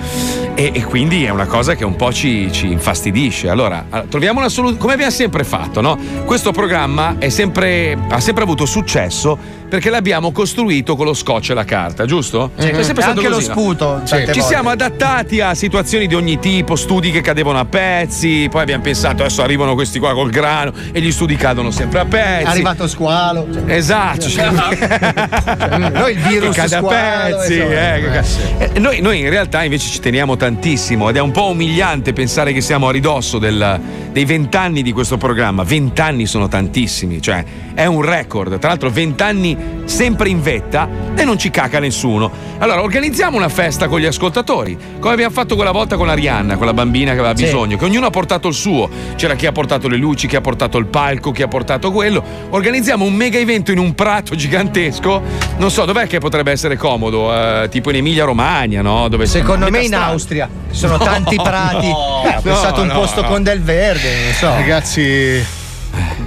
E, e quindi è una cosa che un po' ci, ci infastidisce. Allora, allora, troviamo una soluzione, come abbiamo sempre fatto, no? Questo programma è sempre, ha sempre avuto successo perché l'abbiamo costruito con lo scotch e la carta, giusto? Sì. È sempre stato anche lo così, no? sputo, Sì. Ci volte. siamo adattati a situazioni di ogni tipo, studi che cadevano a pezzi, poi abbiamo pensato adesso arrivano questi qua col grano e gli studi cadono sempre a pezzi. È arrivato squalo. cioè. Esatto, cioè- Noi il virus cade a squalo, pezzi. insomma. eh, che- eh, noi, noi in realtà invece ci teniamo tantissimo ed è un po' umiliante pensare che siamo a ridosso del- dei vent'anni di questo programma. Vent'anni sono tantissimi, cioè è un record. Tra l'altro vent'anni sempre in vetta e non ci caca nessuno. Allora organizziamo una festa con gli ascoltatori, come abbiamo fatto quella volta con Arianna, quella bambina che aveva Sì. bisogno, che ognuno ha portato il suo. C'era chi ha portato le luci, chi ha portato il palco, chi ha portato quello. Organizziamo un mega evento in un prato gigantesco. Non so, dov'è che potrebbe essere comodo? Eh, tipo in Emilia Romagna, no? Dove Secondo me in strada. Austria ci sono tanti No, prati. Eh, ho no, pensato un no, posto no. con del verde, non so. Ragazzi.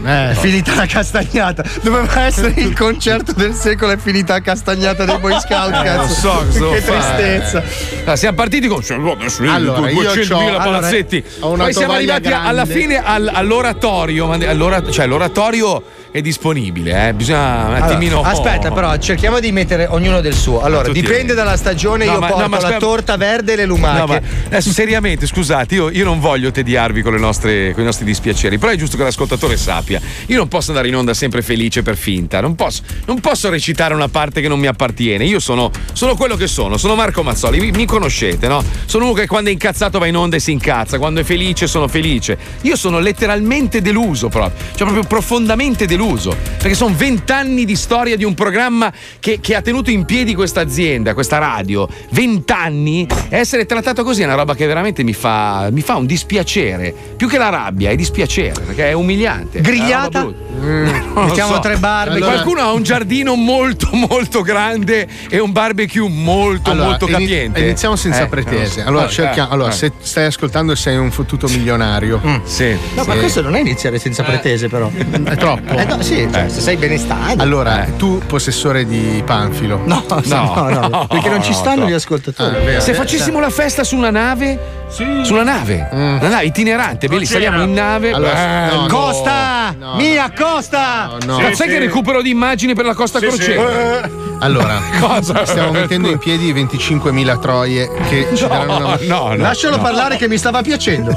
È finita la castagnata. Doveva essere il concerto del secolo, è finita la castagnata dei Boy Scout. Eh, Cazzo. so devo che tristezza. Ah, siamo partiti con cioè, io Allora, io 200.000 c'ho- palazzetti. allora, Poi siamo arrivati alla grande. fine al- all'oratorio. all'ora- cioè, l'oratorio è disponibile, eh. bisogna un Allora, attimino. aspetta, però cerchiamo di mettere ognuno del suo. Allora, tutti dipende dalla stagione. No, io ma- no, porto ma la aspetta- torta verde e le lumache. No, ma adesso seriamente, scusate, io, io non voglio tediarvi con, le nostre, con i nostri dispiaceri, però è giusto che l'ascoltatore sappia. Io non posso andare in onda sempre felice per finta, non posso, non posso recitare una parte che non mi appartiene. Io sono, sono quello che sono, sono Marco Mazzoli, mi, mi conoscete, no? Sono uno che quando è incazzato va in onda e si incazza, quando è felice sono felice. Io sono letteralmente deluso proprio, cioè proprio profondamente deluso, perché sono vent'anni di storia di un programma che, che ha tenuto in piedi questa azienda, questa radio. Vent'anni e essere trattato così è una roba che veramente mi fa, mi fa un dispiacere. Più che la rabbia, è dispiacere, perché è umiliante. è Grigliata? lo Mettiamo tre barbe. Allora- Qualcuno ha un giardino molto molto grande e un barbecue molto Allora, molto capiente. Iniziamo senza Eh, pretese. non so. Allora, Eh, cerchiamo- eh, allora, eh. se stai ascoltando sei un fottuto milionario. Sì. No, ma Sì. questo non è iniziare senza pretese, però. È troppo. Eh, no, sì, cioè, se sei benestante. Allora, tu possessore di Panfilo. No, no, no, no, perché non ci stanno gli ascoltatori. Ah, vero. Se facessimo la festa su una nave, sulla nave, una nave itinerante, belli, saliamo in nave. Allora, bello. no, Costa! no, Mia Costa! no. Ma sai che recupero di immagini per la Costa Crociera? Allora, Cosa? stiamo mettendo in piedi 25.000 troie che ci daranno una. No, no. Lascialo no. parlare che mi stava piacendo.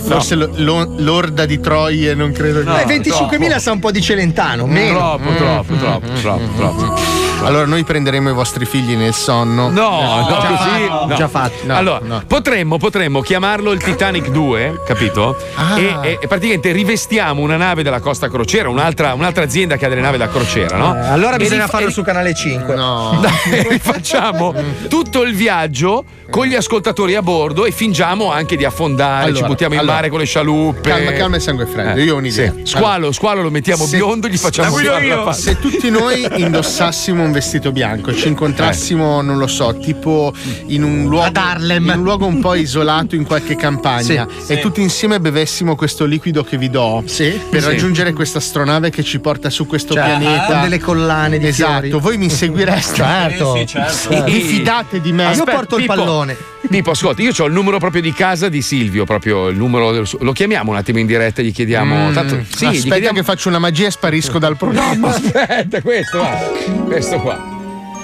Forse lo- lo- l'orda di troie non credo Eh, 25.000 sa un po' di Celentano, meno. Troppo, troppo, troppo, troppo, troppo. Allora, noi prenderemo i vostri figli nel sonno. No, no, già così. fatto, no. già fatto. No, allora, no. Potremmo, potremmo chiamarlo il Titanic 2, capito? Ah. E, e- e praticamente rivestiamo una nave della Costa Crociera, un'altra, un'altra azienda che ha delle navi da crociera, no? Eh, allora E bisogna rif- farlo e- su canale 5. No. Dai, rifacciamo tutto il viaggio con gli ascoltatori a bordo e fingiamo anche di affondare, Allora, ci buttiamo in allora. mare con le scialuppe. Calma, calma e sangue freddo. Io ho un'idea. Sì. Squalo, squalo lo mettiamo Se- biondo, gli facciamo se, se tutti noi indossassimo un vestito bianco e ci incontrassimo, non lo so, tipo in un luogo, in un, luogo un po' isolato in qualche campagna Sì, e sì. tutti insieme bevessimo questo liquido che vi do per Sì. raggiungere questa astronave che ci porta su questo Cioè, pianeta. ha delle collane di Esatto, fiori. voi mi seguireste. Certo. Sì, sì, certo. Vi fidate di me? Io porto il Pippo. pallone. Pippo, ascolta, io ho il numero proprio di casa di Silvio, proprio il numero del suo- Lo chiamiamo un attimo in diretta gli chiediamo. Mm, tanto, sì, gli aspetta chiediamo- che faccio una magia e sparisco dal programma. Aspetta, questo, va. Questo qua.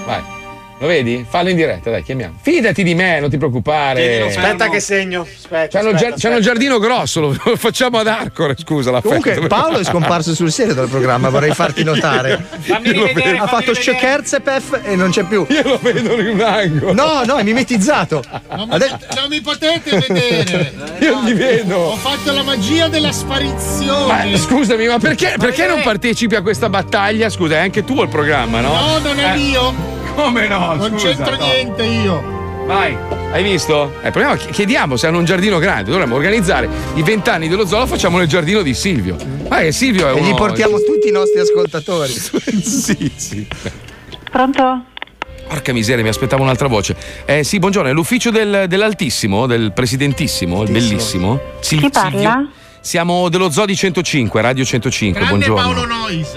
Vai. Lo vedi? Fallo in diretta, dai, chiamiamo. Fidati di me, non ti preoccupare. Aspetta che segno. Aspetta, C'hanno, aspetta, c'hanno il giardino grosso, lo lo facciamo ad Arcore, scusa la Comunque Paolo è scomparso sul serio dal programma, vorrei farti notare. ha fatto Schekerzepef e non c'è più. Io lo vedo in un angolo. No, no, è mimetizzato. Adesso- Non mi potete vedere. Io li vedo. Ho fatto la magia della sparizione. Ma scusami, ma perché, perché non partecipi a questa battaglia? Scusa, è anche tu il programma, no? No, non è Eh, mio. Come no? Non Scusa, c'entro no. niente io. Vai, hai visto? Eh, proviamo, ch- chiediamo se hanno un giardino grande. Dovremmo organizzare i vent'anni dello zoo, lo facciamo nel giardino di Silvio. Ma che Silvio è E uno... gli portiamo tutti i nostri ascoltatori. sì, sì. Pronto? Porca miseria, mi aspettavo un'altra voce. Eh sì, buongiorno, è l'ufficio del- dell'Altissimo, del Presidentissimo, il bellissimo. Sil- Chi parla? Silvio? Siamo dello Zoo di 105, Radio 105, buongiorno. Nois.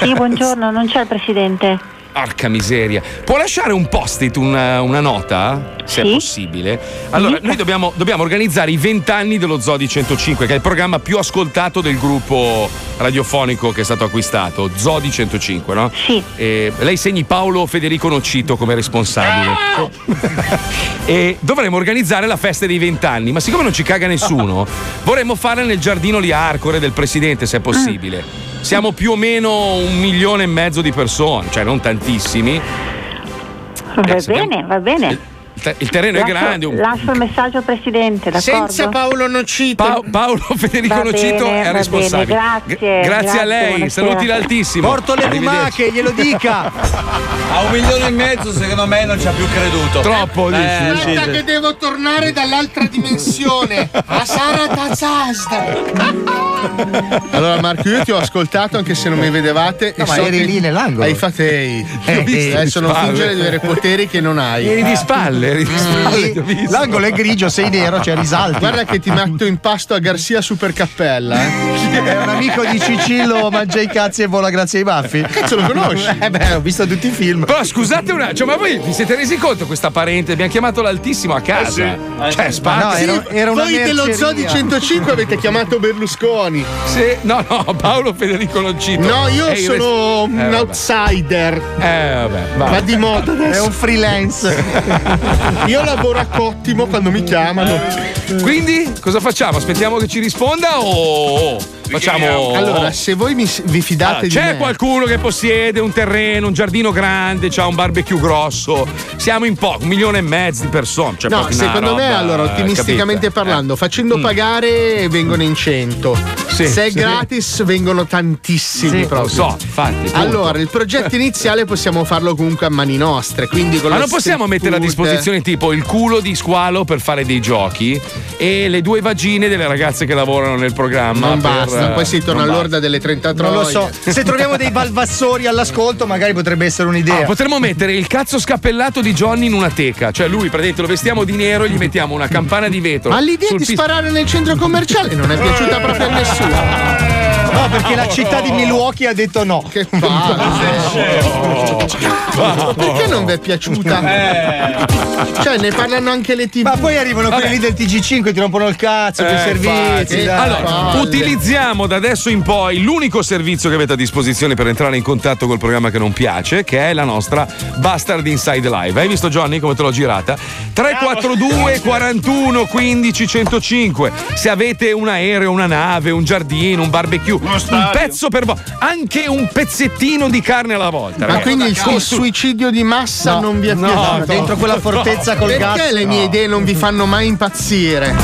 Sì, buongiorno, non c'è il presidente. Porca miseria. Può lasciare un post-it, una, una nota? Se è possibile. Allora, noi dobbiamo, dobbiamo organizzare i vent'anni dello Zoo di 105, che è il programma più ascoltato del gruppo radiofonico che è stato acquistato. Zoo di 105, no? Sì. lei segni Paolo Federico Noccito come responsabile. e dovremmo organizzare la festa dei vent'anni, ma siccome non ci caga nessuno, vorremmo farla nel giardino lì a Arcore del presidente, se è possibile. Siamo più o meno un milione e mezzo di persone, cioè non tantissimi. Va sappiamo- bene, va bene. Il, te- il terreno Lascio- è grande. un- Lascio il messaggio al presidente, d'accordo? Senza Paolo Nocito. Pa- Paolo Federico Va Nocito bene, è responsabile. bene, grazie, Gra- grazie a grazie, lei, buonasera. saluti l'altissimo. Porto le lumache, glielo dica. A un milione e mezzo, secondo me, non ci ha più creduto. Troppo, dici? Eh, Aspetta sì. che devo tornare dall'altra dimensione. A Sara Tazazda. Allora Marco, io ti ho ascoltato anche se non mi vedevate. No, e ma so eri che lì nell'angolo. Hai fatto ehi. Eh, Ho visto, eh, Adesso non spalle. fingere di avere poteri che non hai. Eri di spalle, eri di spalle. ti ho visto. L'angolo è grigio, sei nero, c'è risalti. Guarda che ti metto in pasto a Garcia Super Cappella. Eh. È un amico di Cicillo, mangia i cazzi e vola grazie ai baffi. Cazzo, lo conosci? Eh beh, ho visto tutti i film. Però scusate un attimo, cioè, ma voi vi siete resi conto questa parente? Abbiamo chiamato l'altissimo a casa. Cioè, spazio. No, era- era una Voi dello merceria. Zoo di 105 avete chiamato Berlusconi. Sì, no, no, Paolo Federico Noncito. No, io È il sono res- un Eh, vabbè. outsider. Eh, vabbè, va. Va di moda È adesso. un freelance. Io lavoro a Cottimo quando mi chiamano. Quindi, cosa facciamo? Aspettiamo che ci risponda o facciamo. Allora, se voi mi- vi fidate Allora, di c'è me, qualcuno che possiede un terreno, un giardino grande, c'ha un barbecue grosso. Siamo in poco, un milione e mezzo di persone. Cioè No, secondo me, roba, allora, eh, ottimisticamente capito? parlando, facendo Mm. pagare vengono in 100. Sì, Se è sì. gratis vengono tantissimi Sì, proprio. lo so, infatti. Allora, il progetto iniziale possiamo farlo comunque a mani nostre, quindi con Ma lo non possiamo mettere a disposizione tipo il culo di squalo per fare dei giochi e le due vagine delle ragazze che lavorano nel programma. Non per, basta, eh, poi si torna all'orda delle 33. Non lo so. Se troviamo dei valvassori all'ascolto, magari potrebbe essere un'idea. Ah, potremmo mettere il cazzo scappellato di Johnny in una teca. Cioè, lui, praticamente, lo vestiamo di nero e gli mettiamo una campana di vetro. Ma l'idea di pis- sparare nel centro commerciale non è piaciuta proprio a nessuno. 是啊。No, perché la città di Milwaukee ha detto no. Che palle. Ma perché non vi è piaciuta? Cioè, ne parlano anche le TV. Ma poi arrivano Vabbè. quelli lì del TG5 ti rompono il cazzo, quei Eh, servizi. infatti. dai. Allora, palle. utilizziamo da adesso in poi l'unico servizio che avete a disposizione per entrare in contatto col programma che non piace, che è la nostra Bastard Inside Live. Hai visto Johnny come te l'ho girata? 342 41 15 105. Se avete un aereo, una nave, un giardino, un barbecue, un pezzo per voi, anche un pezzettino di carne alla volta. Ma ragazzi. quindi il suicidio di massa No, non vi è no, piaciuto? dentro quella fortezza col Perché gas. le mie No. idee non vi fanno mai impazzire?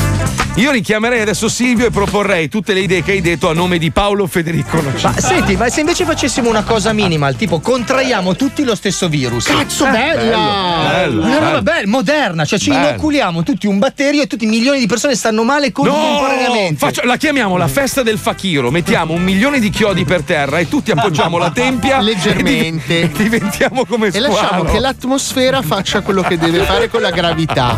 Io richiamerei adesso Silvio e proporrei tutte le idee che hai detto a nome di Paolo Federico Nocita. Ma senti, ma se invece facessimo una cosa minimal, tipo contraiamo tutti lo stesso virus. Cazzo, Eh, bella! bello, Una roba bello. bella, moderna, cioè ci Bello. inoculiamo tutti un batterio e tutti milioni di persone stanno male contemporaneamente. faccio- la chiamiamo la festa del fakiro. Mettiamo un milione di chiodi per terra e tutti appoggiamo la tempia Leggermente. e div- diventiamo come E lasciamo squalo. che l'atmosfera faccia quello che deve fare con la gravità.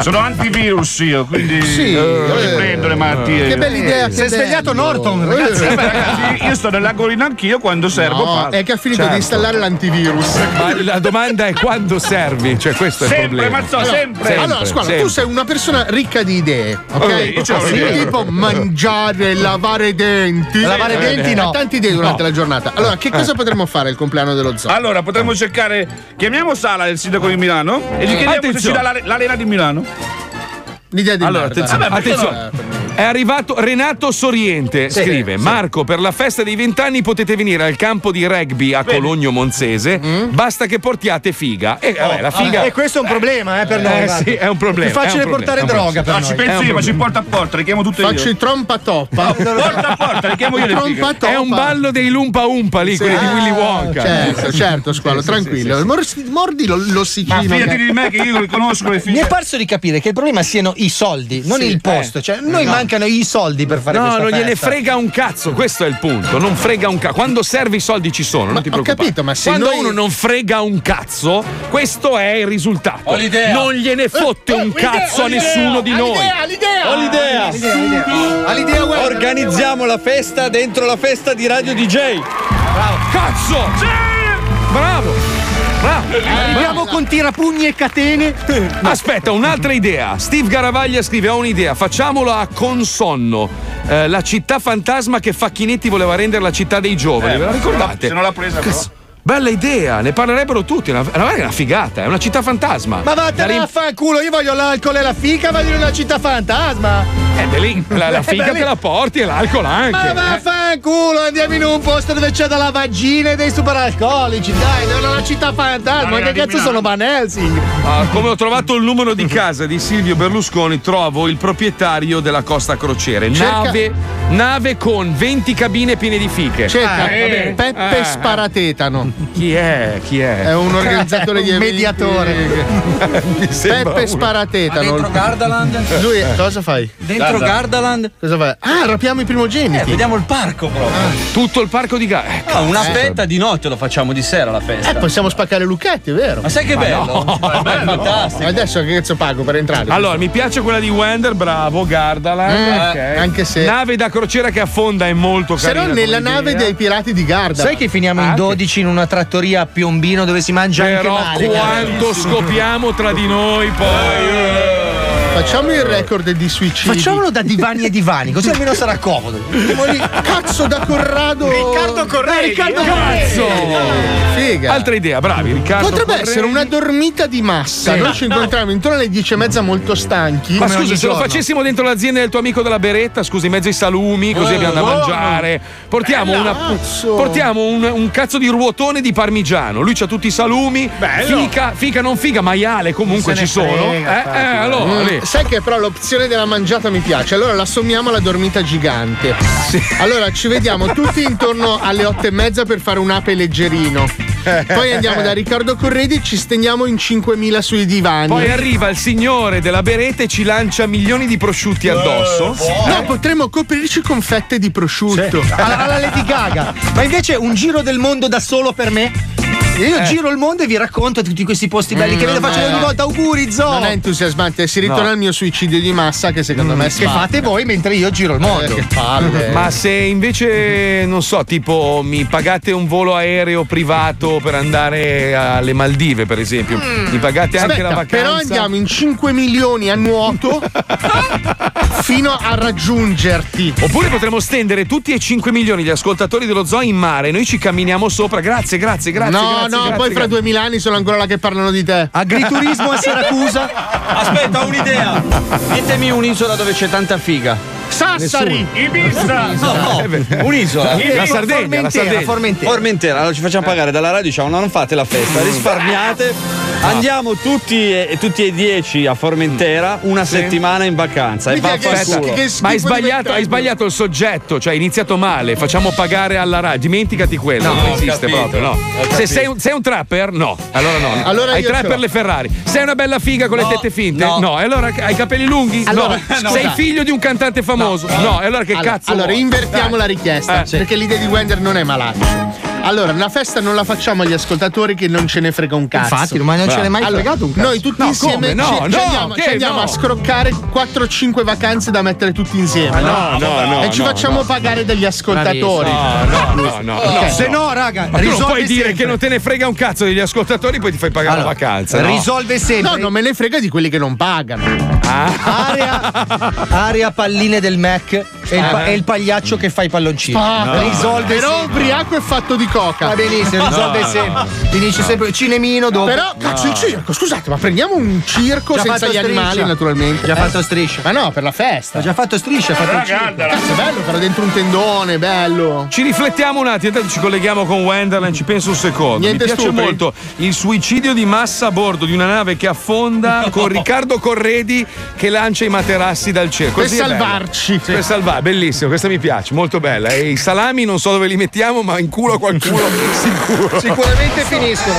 Sono antivirus io, quindi Sì, eh, riprendo le malattie. che bella idea, che Si è svegliato. Norton, Eh, ragazzi. Eh beh, ragazzi, io sto nell'angolino anch'io quando servo. No, è che ha finito Certo. di installare l'antivirus. Ma la domanda è quando servi? Cioè, questo è il Sempre, problema. Mazzò, Allora, sempre. allora, scuola, sempre. tu sei una persona ricca di idee, ok? Ok, io ce l'ho Sì, tipo mangiare, lavare i denti. Lavare i denti, no. Hai tante idee durante No. la giornata. Allora, che cosa potremmo fare il compleanno dello zoo? Allora, potremmo cercare. Chiamiamo Sala, il sindaco di Milano, e gli chiediamo se ci Attenzione. dà l'are- l'arena di Milano. L'idea di Allora, merda. attenzione, Vabbè, attenzione. no? È arrivato Renato Soriente, Sì, scrive sì. Marco per la festa dei vent'anni potete venire al campo di rugby a Cologno Monzese basta che portiate figa e vabbè, la figa E questo è un problema, eh, per noi. Eh, sì, è un problema, Più facile è un problema, portare è un droga per No, noi. ci È penso un io, faccio il problema. porta a porta, le chiamo tutte Faccio io. i trompa toppa. Porta a porta, le chiamo io le. Trompa è un ballo dei Lumpa Umpa lì, quelli di Willy Wonka. Certo, certo, squalo, tranquillo. Mordi lo- Ma fidati di me che io riconosco le Mi fighe. è parso di capire che il problema siano i soldi, non Sì, il posto. Cioè, noi mancano i soldi per fare No, questa non gliene frega un cazzo, questo è il punto. Non frega un cazzo. Quando serve i soldi ci sono, non ti ho preoccupare. capito, ma se Quando noi- uno non frega un cazzo, questo è il risultato. Ho l'idea. Non gliene fotte un cazzo a nessuno di noi. Ho l'idea. All'idea web. Organizziamo la festa dentro la festa di Radio DJ. Cazzo! Bravo! Bravo! Arriviamo con tirapugni e catene. Aspetta, un'altra idea. Steve Garavaglia scrive: Ho un'idea, facciamolo a Consonno, eh, la città fantasma che Facchinetti voleva rendere la città dei giovani. Eh, Ve la ricordate? se non l'ha presa, però. Cazzo, Bella idea, ne parlerebbero tutti. È una, è una figata, è una città fantasma. Ma vattene rim- a fanculo, io voglio l'alcol e la fica, voglio una città fantasma. Eh, beh, lì, la, la figa Eh, lì- te la porti e l'alcol anche. Ma vaffanculo, andiamo in un posto dove c'è della vagina e dei superalcolici, dai, non è una città fantasma, Arena che cazzo sono Van Helsing? Ah, come ho trovato il numero di casa di Silvio Berlusconi, trovo il proprietario della Costa Crociere. Cerca- Nave, nave con 20 cabine piene di fiche. Cerca Eh, Peppe eh. Sparatetano. Chi è? Chi è? È un organizzatore di Un eventi. mediatore. Peppe uno. Sparatetano. Dentro Gardaland? Lui cosa fai? Dentro Gardaland? Cosa fai? Ah, rapiamo i primogeniti. Eh, vediamo il parco proprio. Tutto il parco di gara. Eh, No, una fetta di notte lo facciamo di sera la festa. Eh, possiamo spaccare Lucchetti, è vero? Ma sai che bello? È bello, fantastico. Adesso che cazzo pago per entrare? Allora, mi piace quella di Wender, bravo, Gardaland. Eh, ok. anche se- Nave da crociera che affonda è molto Se carina. no, nella nave idea. dei pirati di Garda. Sai che finiamo in Anche. 12 in una trattoria a Piombino dove si mangia Però anche male? quanto scopiamo tra di noi poi. Facciamo il record di suicidi. Facciamolo da divani e divani, così almeno sarà comodo. Cazzo da Corrado. Riccardo Corredi. Riccardo Cazzo! Figa. Altra idea, bravi, Riccardo. Potrebbe Corredi. essere una dormita di massa. Sì. Noi ci incontriamo intorno alle dieci e mezza molto stanchi. Ma ogni se lo giorno. facessimo dentro l'azienda del tuo amico della beretta, scusa, in mezzo ai salumi, così Eh, abbiamo da buono. mangiare. Portiamo, una, Cazzo. portiamo un, un cazzo di ruotone di parmigiano. Lui c'ha tutti i salumi. Fica, fica, non figa, maiale, comunque ci sono. frega, eh, eh, allora, Mm, lì. Sai che però l'opzione della mangiata mi piace. Allora la sommiamo alla dormita gigante. Allora ci vediamo tutti intorno alle otto e mezza per fare un ape leggerino. Poi andiamo da Riccardo Corredi e ci stendiamo in 5.000 sui divani. Poi arriva il signore della beretta e ci lancia milioni di prosciutti addosso. No, potremmo coprirci con fette di prosciutto. Alla, alla Lady Gaga. Ma invece un giro del mondo da solo per me? Io Eh. giro il mondo e vi racconto tutti questi posti belli Mm, che vedo faccio ogni volta. Auguri, Zoo! Non è entusiasmante, si ritorna No. al mio suicidio di massa che secondo me è che fate voi mentre io giro il mondo. Eh, che palle. Ma se invece, non so, tipo mi pagate un volo aereo privato per andare alle Maldive, per esempio, mi pagate anche Aspetta, la vacanza. Però andiamo in 5 milioni a nuoto fino a raggiungerti. Oppure potremmo stendere tutti e 5 milioni di ascoltatori dello zoo in mare, noi ci camminiamo sopra. Grazie, grazie, grazie. no, grazie, no, grazie, poi fra grazie. 2000 anni sono ancora là che parlano di te. Agriturismo a Siracusa. Aspetta, ho un'idea. Ditemi un'isola dove c'è tanta figa. Sassari. Ibiza. No, un'isola. La Sardegna, la Sardegna. Formentera. Allora ci facciamo pagare dalla radio, diciamo, no, non fate la festa, risparmiate. Andiamo tutti e, tutti e dieci a Formentera una Sì. settimana in vacanza. E che vaffanculo. schifo Ma hai sbagliato, hai sbagliato il soggetto, cioè hai iniziato male. Facciamo pagare alla radio. Dimenticati quello, No, non esiste capito, proprio. No. Se sei un, sei un trapper, no. Allora no. Allora hai trapper le Ferrari. Sei una bella figa con le tette finte? no. No. E allora hai i capelli lunghi? Allora, no. Sei figlio di un cantante famoso? No. E allora che allora, cazzo? Allora, vuoi? invertiamo Eh. la richiesta, Eh. perché l'idea di Wender non è malata. Allora, una festa non la facciamo agli ascoltatori che non ce ne frega un cazzo. Infatti, ma non ce n'è mai Allora, fregato un cazzo. Noi tutti No, insieme? No, ci, ci no, andiamo, che ci andiamo no? a scroccare 4-5 vacanze da mettere tutti insieme. No, no, no, E ci no, facciamo no. pagare degli ascoltatori. No, no, no, no. Ok. no. Se no, raga, Ma tu non puoi dire sempre. che non te ne frega un cazzo degli ascoltatori, poi ti fai pagare Allora, la vacanza. no? risolve sempre. No, non me ne frega di quelli che non pagano. Area, area palline del Mac e il, pa- Eh. e il pagliaccio che fa i palloncini. Ah, risolve Però sempre. ubriaco e fatto di coca. Va benissimo, risolve No. sempre. Finisce sempre cinemino dopo. Però, cazzo, il circo, scusate, ma prendiamo un circo Già senza gli animali, striscia. naturalmente. Già Eh? fatto striscia. Ma no, per la festa. Ha già fatto striscia, ha fatto il circo. Cazzo, è bello, però dentro un tendone, bello. Ci riflettiamo un attimo, intanto ci colleghiamo con Wenderland, ci penso un secondo. Niente Mi piace stupri. molto il suicidio di massa a bordo di una nave che affonda con Riccardo Corredi che lancia i materassi dal cielo. Per è salvarci. Per salvare, bellissimo, questa mi piace, molto bella. E i salami non so dove li mettiamo, ma in culo a qualcuno sicuro. Sicuramente finiscono.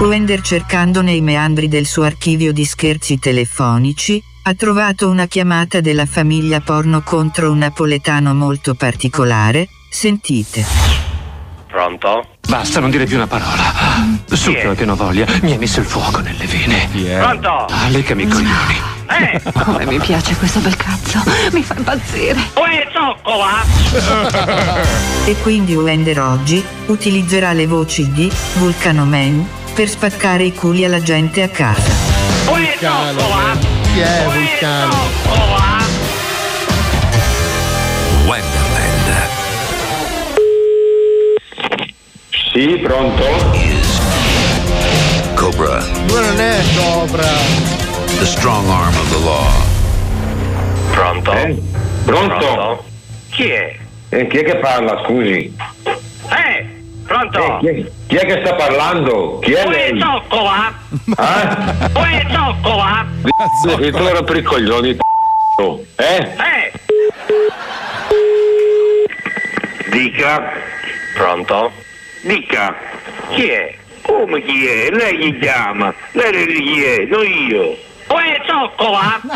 Wender cercando nei meandri del suo archivio di scherzi telefonici, ha trovato una chiamata della famiglia porno contro un napoletano molto particolare. Sentite. Pronto? Basta, non dire più una parola. Succhio che non voglia, mi hai messo il fuoco nelle vene. Pronto? Ah, leccami i coglioni. Eh! Come mi piace questo bel cazzo, mi fa impazzire. Uè, zoccola! E quindi Wender oggi utilizzerà le voci di Vulcano Man per spaccare i culi alla gente a casa. Uè, zoccola! Chi è Vulcano? Wonderland. Sì, pronto? Cobra, Due non è Cobra. The strong arm of the law. Pronto? Pronto? Chi è? Eh, chi è che parla, scusi? Eh! Pronto? Chi è, chi è che sta parlando? Chi è Uè, lei? zoccola! Ah? Uè, zoccola! E tu ero per i coglioni, c***o. eh? Eh! Dica. Pronto? Dica. Chi è? Come chi è? Lei chi chiama? Lei chi è? Non io. Uè, zoccola!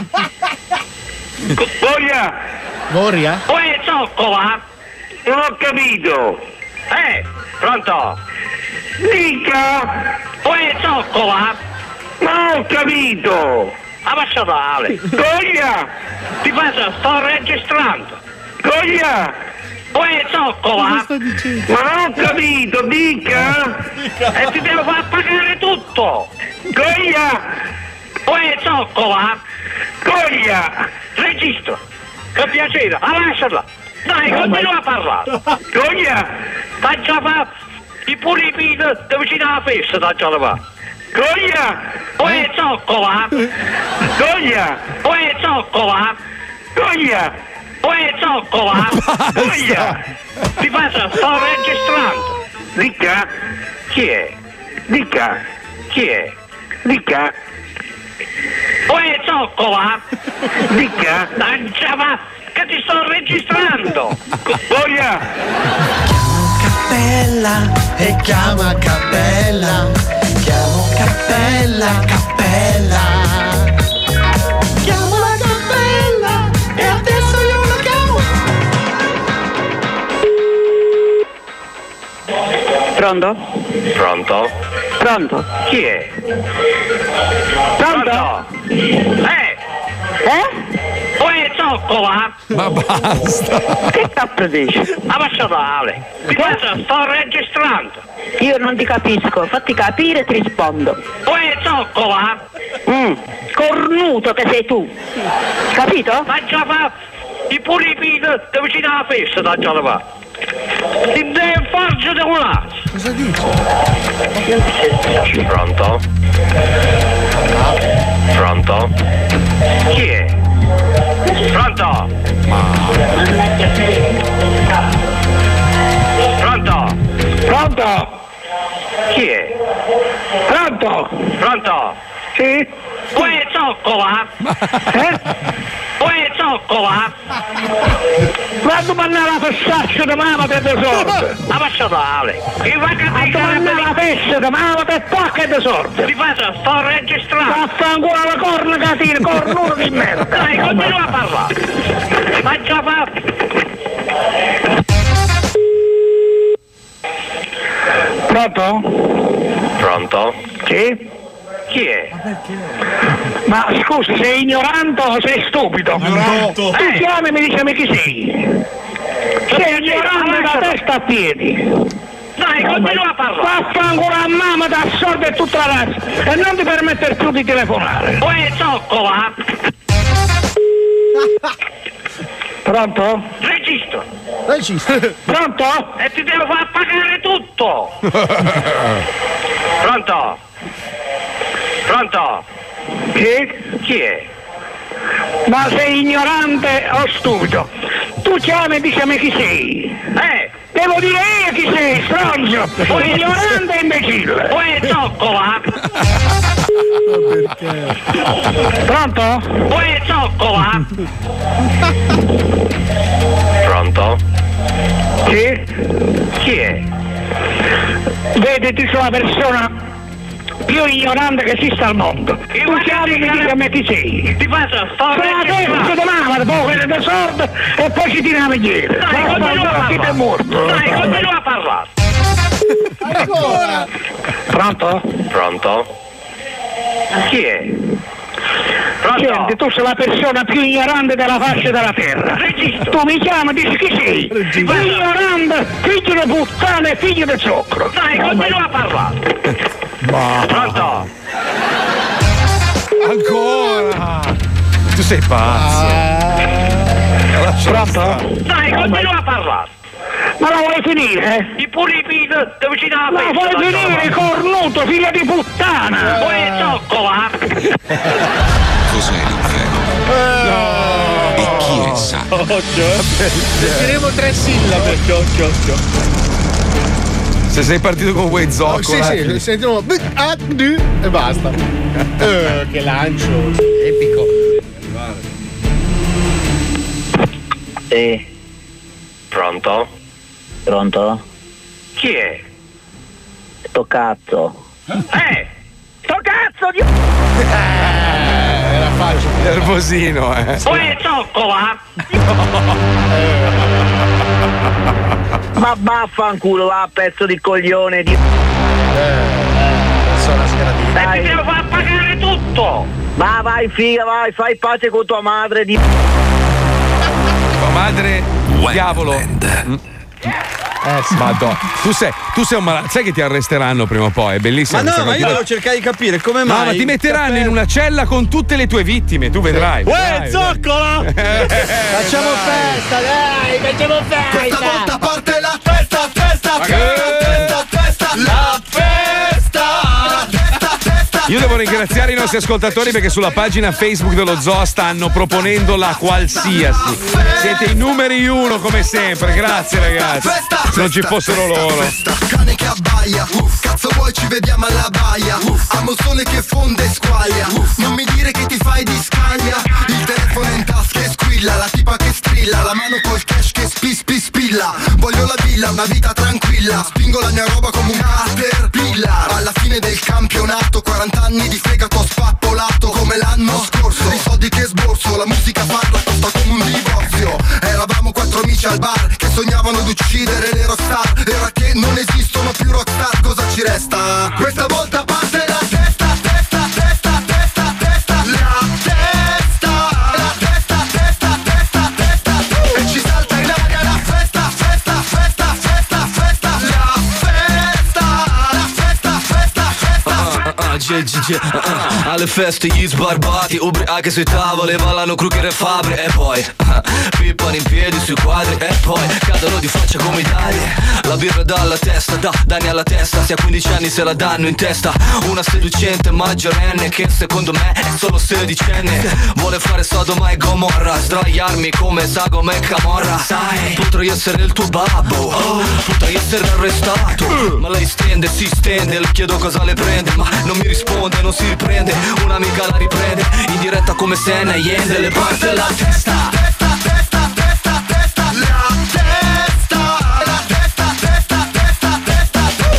Voglia! Goria? Uè, zoccola! Non ho capito. Eh! Pronto? Dica. Uè, zoccola! Non ho capito. Abbassa male! Voglia! Ti faccio, sto registrando! Voglia! Uè, zoccola! Ma non ho capito, dica! E ti devo far pagare tutto! Goglia! Uè, zoccola! Goglia! Registro! Per piacere, lasciala! Dai, continua a parlare! Goglia! Faccia fa i pulipini da vicino alla festa, da già fa! Goglia! Uè, zoccola! Goglia! Uè, zoccola! Goglia! Uè, zoccola! Goglia! Ti faccio, sto registrando! Dica! Chi è? Dica! Chi è? Dica! Uè, zoccola! Dica! Lancia va, che ti sto registrando! Goglia! Cappella e chiama Cappella. Chiamo Cappella, Cappella. Chiamo la Cappella e adesso io la chiamo. Pronto? Pronto? Pronto? Chi è? Pronto? Eh? Eh? Uè, zoccola! Ma basta! Che cazzo dici? Abbassa male! Ti faccio, sto registrando! Io non ti capisco, fatti capire e ti rispondo. Uè, zoccola! Mm, cornuto che sei tu. Capito? Faccia fa i pulipini da vicino alla festa, da già fa! Ti devi farci da un lato! Cosa dici? Pronto? Pronto? Chi è? Pronto? Pronto? Pronto? Chi è? Pronto? Pronto? Sì? Uè, zoccola? Eh? Uè, zoccola? Ma domandare la fessaccia di mamma per sorte! Ma faccia tale! Il vagabondo la fessa di mamma per tocca di sorte! Ti faccio, sto registrando! Ancora la corna catino, cornuto di merda! Dai, continua a parlare! Faccia fa... Pronto? Pronto? Sì? Chi è? Ma scusa, sei ignorante o sei stupido? Tu chiami e mi dici chi sei? Sei ignorante da testa a piedi. Dai, continua a parlare. Vaffanculo a mamma da sorda e tutta la razza e non ti permettere più di telefonare. Uè, zoccola! Pronto? Registro. Registro. Pronto? E ti devo far pagare tutto. Pronto? Pronto? Chi? Chi è? Ma sei ignorante o stupido? Tu chiami e dici a me chi sei? Eh? Devo dire io chi sei, stronzo! Sei ignorante e imbecille! Uè, zoccola! Pronto? Uè, zoccola! Pronto? Chi? Chi è? Vedi, ti sono la persona più ignorante che esista al mondo. Tu chiami e mi dici a me chi sei. Ti faccio Sei la testa di mamma, poi quella di sorda e poi ci tira la megliere. Dai, continua a parlare. Chi è morto? Dai, continua a parlare. Ancora? Pronto? Pronto? Chi è? Senti, tu sei la persona più ignorante della faccia della terra. Tu mi chiami e dici chi sei? Ignorante, figlio di puttana e figlio di zucchero. Dai, continua a parlare. Pronto? Ancora! Tu sei pazzo! Lasciala Pronto? Dai, continua a parlare. Ma la vuoi finire? I pulipini da vicino alla Ma festa. vuoi finire, cornuto, figlio di puttana? Vuoi zoccola? Cos'è l'inferno? E chi è sa? Sentiremo tre sillabe. Se sei partito con quei Oh, zoccola. sì, sì, sentiamo b- a d e basta. Eh, che lancio epico. Sì. Pronto? Pronto? Chi è? Sto cazzo. Eh! Sto cazzo di... era facile. Nervosino, eh. Vuoi zoccola? Ma vaffanculo va pezzo di coglione di... Sono sgradito. E ti devo far pagare tutto! Ma vai figa, vai, fai pace con tua madre di... Tua madre, diavolo. Mm. Eh, sì. Madonna. Tu sei, tu sei un malato. Sai che ti arresteranno prima o poi? È bellissimo. Ma no, ma io devo cercare di capire come mai. No, ma ti metteranno in una cella con tutte le tue vittime, tu vedrai. Uè, vedrai, zoccola! Facciamo festa, dai, facciamo festa! Questa volta parte la testa, testa, testa, Io devo ringraziare i nostri ascoltatori perché sulla pagina Facebook dello Zoo stanno proponendo la qualsiasi. Siete i numeri uno come sempre, grazie ragazzi. Se non ci fossero loro. Cane che abbaia, cazzo vuoi ci vediamo alla baia, amo sole che fonde e squaglia, non mi dire che ti fai di scaglia, il telefono in tasca e squilla, la tipa che strilla, la mano col spi spi spilla, voglio la villa, una vita tranquilla, spingo la mia roba come un caterpillar, alla fine del campionato, 40 anni di fegato spappolato come l'anno scorso, i soldi che sborso, la musica parla, costa come un divorzio, eravamo quattro amici al bar che sognavano di uccidere le rockstar, ora che non esistono più rockstar, cosa ci resta? Questa volta festa, Alle feste gli sbarbati Ubriachi sui tavoli Ballano Kruger e Fabri E poi pippano in piedi sui quadri E poi cadono di faccia come i dadi La birra dalla testa Da danni alla testa Se a 15 anni se la danno in testa. Una seducente maggiorenne Che secondo me è solo sedicenne. Vuole fare Sodoma e Gomorra Sdraiarmi come Sagoma e Camorra. Sai Potrei essere il tuo babbo oh, Potrei essere arrestato Ma lei stende, si stende Le chiedo cosa le prende Ma non mi risponde, non si riprende Un'amica la riprende In diretta come Senna e Yende Le parte la testa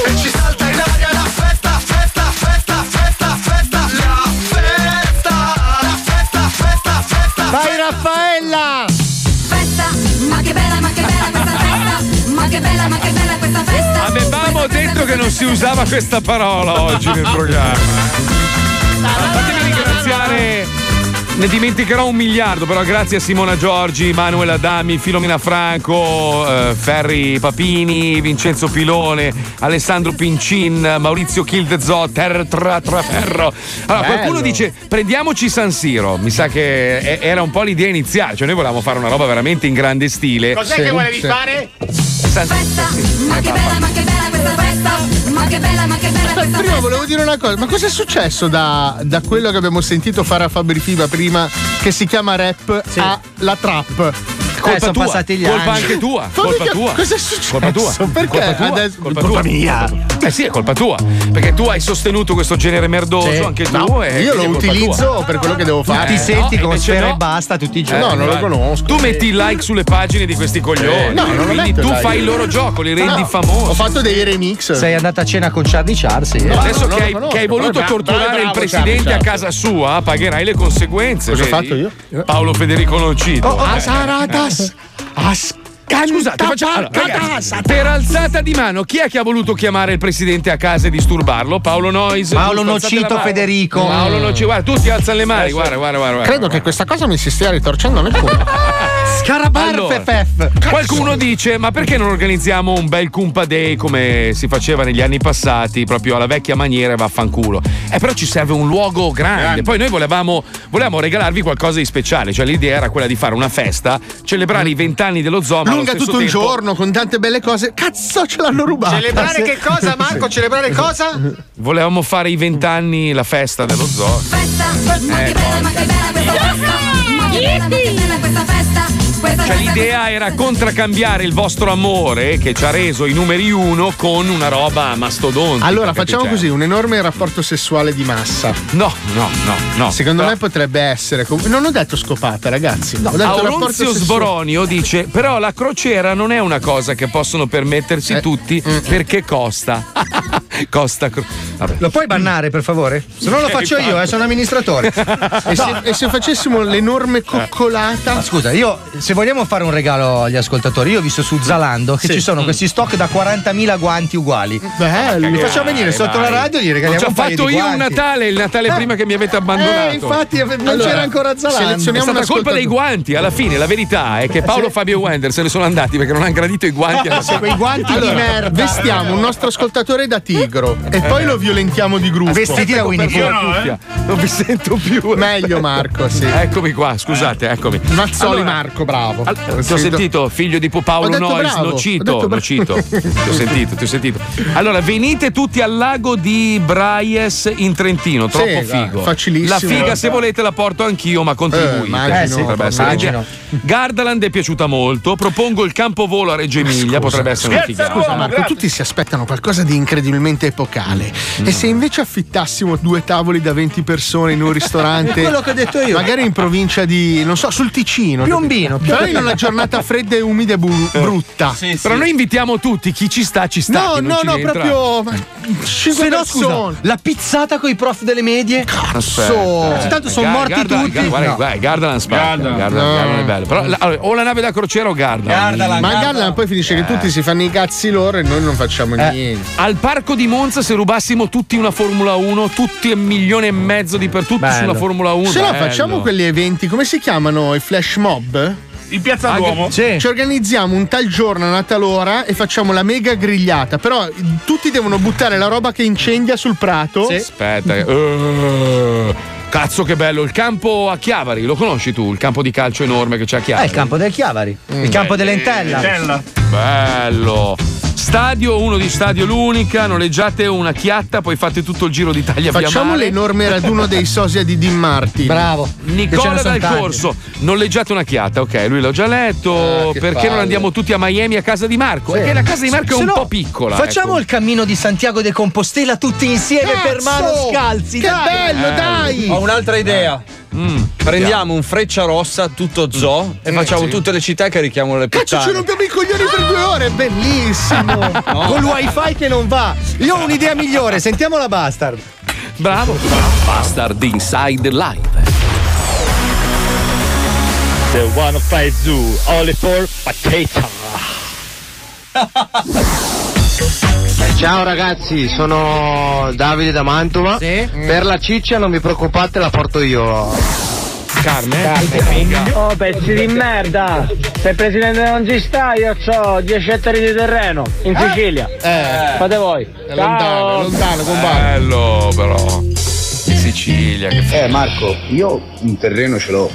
E ci salta in aria la festa, festa, festa, festa, festa, la festa, la festa, festa, festa. Vai Raffaella! Festa, ma che bella, ma che bella questa festa. Ma che bella, ma che bella questa festa. Avevamo detto che non si usava questa parola oggi nel programma. Fatemi ringraziare. Ne dimenticherò un miliardo, però grazie a Simona Giorgi, Manuel Adami, Filomena Franco, eh, Ferri Papini, Vincenzo Pilone, Alessandro Pincin, Maurizio Kildezot, Ter Tra Traferro. Allora, Bello. qualcuno dice prendiamoci San Siro. Mi sa che e- era un po' l'idea iniziale, cioè noi volevamo fare una roba veramente in grande stile. Cos'è che volevi fare? San- Ma che bella, ma che bella questa festa. Ma che bella, ma che bella Aspetta, questa prima festa. volevo dire una cosa, ma cosa è successo da, da quello che abbiamo sentito fare a Fabri Fiba prima, che si chiama rap, a la trap? Colpa sono tua, passati gli colpa anni. anche tua, Ma colpa tua. Cosa è successo? Colpa tua. Perché Colpa tua. adesso- Colpa, colpa tua. mia. Eh sì, è colpa tua. Perché tu hai sostenuto questo genere merdoso, Sì. anche tu. No, e io lo utilizzo tua. per quello che devo fare. Ti senti no, come invece sfera no. e basta tutti i giorni. No, non lo conosco. Tu metti il like sulle pagine di questi coglioni. No, non lo quindi metto tu like. fai il loro gioco, li rendi famosi. Ho fatto dei remix. Sei andata a cena con Charlie Charles? Adesso che hai, voluto torturare il presidente a casa sua, pagherai le conseguenze. Cosa ho fatto io? Paolo Federico Nocito. Oh, oh, Eh. has, has Asaratas. Scusate, facciamo, allora, ragazzi, per alzata di mano, chi è che ha voluto chiamare il presidente a casa e disturbarlo? Paolo Nois. Paolo Nocito. Federico. Paolo Nocito, guarda, tutti alzano le mani, guarda, guarda, guarda. guarda. Credo che questa cosa mi si stia ritorcendo nel cuore. Scarabarfe Allora. Qualcuno dice: Ma perché non organizziamo un bel Kumpa Day come si faceva negli anni passati, proprio alla vecchia maniera e vaffanculo? Eh, però ci serve un luogo grande. Poi noi volevamo, volevamo regalarvi qualcosa di speciale, cioè l'idea era quella di fare una festa, celebrare i vent'anni dello zoo. ma stesso tutto il tempo- giorno con tante belle cose. Cazzo, ce l'hanno rubata. Celebrare che cosa, Marco? Celebrare cosa? Volevamo fare i vent'anni, la festa dello zoo. Festa, ma che bella, ma che bella questa festa. Ma che bella, ma che bella questa festa. Cioè l'idea era contraccambiare il vostro amore che ci ha reso i numeri uno con una roba mastodontica. Allora, facciamo Cioè, così: un enorme rapporto sessuale di massa. No, no, no, no. Secondo Però- me potrebbe essere. Non ho detto scopata, ragazzi. ho detto sessuale. Sboronio dice: Però la crociera non è una cosa che possono permettersi Eh, tutti perché costa. costa. cro- Vabbè. Lo puoi bannare, per favore? Se no lo faccio io, eh, sono amministratore. E, se, e se facessimo l'enorme coccolata? Scusa, io se vogliamo fare un regalo agli ascoltatori, io ho visto su Zalando che Sì. ci sono questi stock da 40.000 guanti uguali. Bello. Li facciamo venire sotto vai. la radio e gli Ho regaliamo un paio fatto di io un. Natale, il Natale Eh. prima che mi avete abbandonato. Eh, infatti non Allora, c'era ancora Zalando. È selezioniamo stata un colpa dei guanti, alla fine la verità è che Paolo, Fabio e Wender se ne sono andati perché non hanno gradito i guanti alla Se quei guanti Allora, di merda. vestiamo un nostro ascoltatore da tigro e poi lo violentiamo di gruppo. Vestiti da Winnie Io Pooh. no, eh. Non vi sento più. Meglio Marco, sì. Eccomi qua, scusate, eccomi. Mazzoli Allora, Marco, bravo. Al- ti ho Sì, sentito, figlio di Paolo Nois, bravo, Nocito, bravo. Nocito. Ti ho sentito, ti ho sentito. Allora, venite tutti al lago di Braies in Trentino, troppo Sì, figo. dai, facilissimo. La figa, se volete, la porto anch'io, ma contribuite. Eh, immagino, Potrebbe essere immagino. l'idea. Gardaland è piaciuta molto. Propongo il campovolo a Reggio Emilia, potrebbe essere una figata. Scusa Marco, grazie. tutti si aspettano qualcosa di incredibilmente epocale. Mm. E se invece affittassimo due tavoli da 20 persone in un ristorante, quello che ho detto io. magari in provincia di, non so, sul Ticino. Piombino, Però in una giornata fredda e umida e bu- brutta. Però noi invitiamo tutti, chi ci sta, ci sta. No, no, ci no, entra. proprio ma, cinque Se no, scusa, la pizzata con i prof delle medie. Cazzo. Tanto sono morti tutti. Guarda, No. guarda, Gardaland spacca. Gardaland. Gardaland, No. Gardaland è bello. Però la- allora, o la nave da crociera o Gardaland. Gardaland. Ma Gardaland poi finisce che tutti si fanno i cazzi loro e noi non facciamo Eh, niente. Al parco di Monza, se rubassimo tutti una Formula 1, tutti un milione e mezzo di per tutti Bello. sulla Formula 1. Se no facciamo quegli eventi, come si chiamano? I flash mob? In piazza Anche- Duomo. Ci organizziamo un tal giorno, una tal ora e facciamo la mega grigliata. Però tutti devono buttare la roba che incendia sul prato. Aspetta. eh, cazzo che bello, il campo a Chiavari, lo conosci tu? Il campo di calcio enorme che c'è a Chiavari? il campo del Chiavari. Il campo dell'Entella. Bello. Stadio, uno di Stadio l'unica, noleggiate una chiatta, poi fate tutto il giro d'Italia via Facciamo l'enorme raduno dei sosia di Dean Martin. Bravo. Nicola dal corso, noleggiate una chiatta, ok, lui l'ho già letto. Ah, perché palle. non andiamo tutti a Miami a casa di Marco? Sì. Perché la casa di Marco è Se un no, po' piccola. Facciamo ecco. il cammino di Santiago de Compostela tutti insieme Cazzo! per mano scalzi. Che dai. bello, dai! Ho un'altra idea. Mm, Prendiamo un freccia rossa tutto zoo e facciamo sì. tutte le città e carichiamo le Cazzo, puttane. ci rompiamo i coglioni per due ore, bellissimo! Con il wifi che non va. Io ho un'idea migliore, sentiamo la Bastard. Bravo. Bastard Inside Live. The one of five zoo, only for potato. Ciao ragazzi, sono Davide da Mantova. Per la ciccia non vi preoccupate, la porto io. Carne? Oh, pezzi di merda! Se il presidente non ci sta, io ho 10 ettari di terreno in Sicilia. Eh. Fate voi. È lontano, è lontano, compagno. Bello, però. In Sicilia, che Eh Marco, io un terreno ce l'ho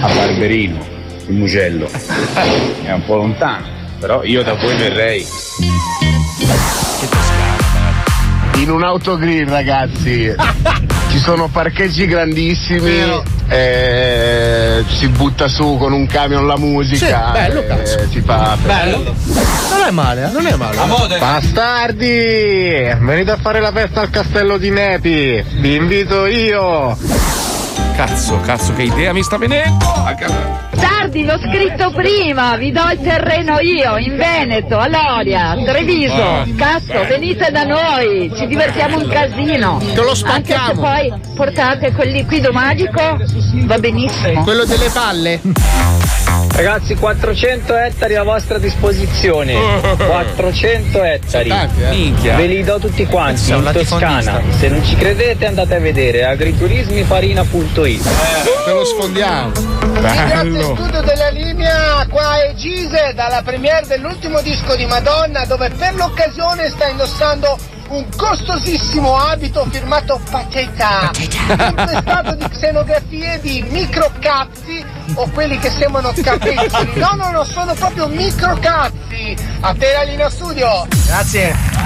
a Barberino, il Mugello. È un po' lontano, però io da voi verrei. In un autogrill ragazzi, ci sono parcheggi grandissimi, eh, si butta su con un camion la musica. Sì, bello, eh, cazzo. si fa. Bello. Non è male, eh, non è male. Bastardi! Venite a fare la festa al castello di Nepi! Vi invito io! Cazzo, cazzo, che idea mi sta venendo! Tardi, l'ho scritto prima, vi do il terreno io, in Veneto, a Loria, Treviso. Ah. Cazzo, venite da noi, ci divertiamo un casino. Te lo Anche se spacchiamo. poi portate quel liquido magico, va benissimo. Quello delle palle. Ragazzi, 400 ettari a vostra disposizione. 400 ettari. tanti, eh. Minchia. Ve li do tutti quanti in Toscana. Se non ci credete andate a vedere agriturismifarina.it. Te lo sfondiamo. Bello. studio della linea, qua è Gise dalla premiere dell'ultimo disco di Madonna dove per l'occasione sta indossando un costosissimo abito firmato Pateta, infestato di xenografie di microcazzi o quelli che sembrano capezzoli. No, no, no, sono proprio microcazzi. A te la linea studio. Grazie.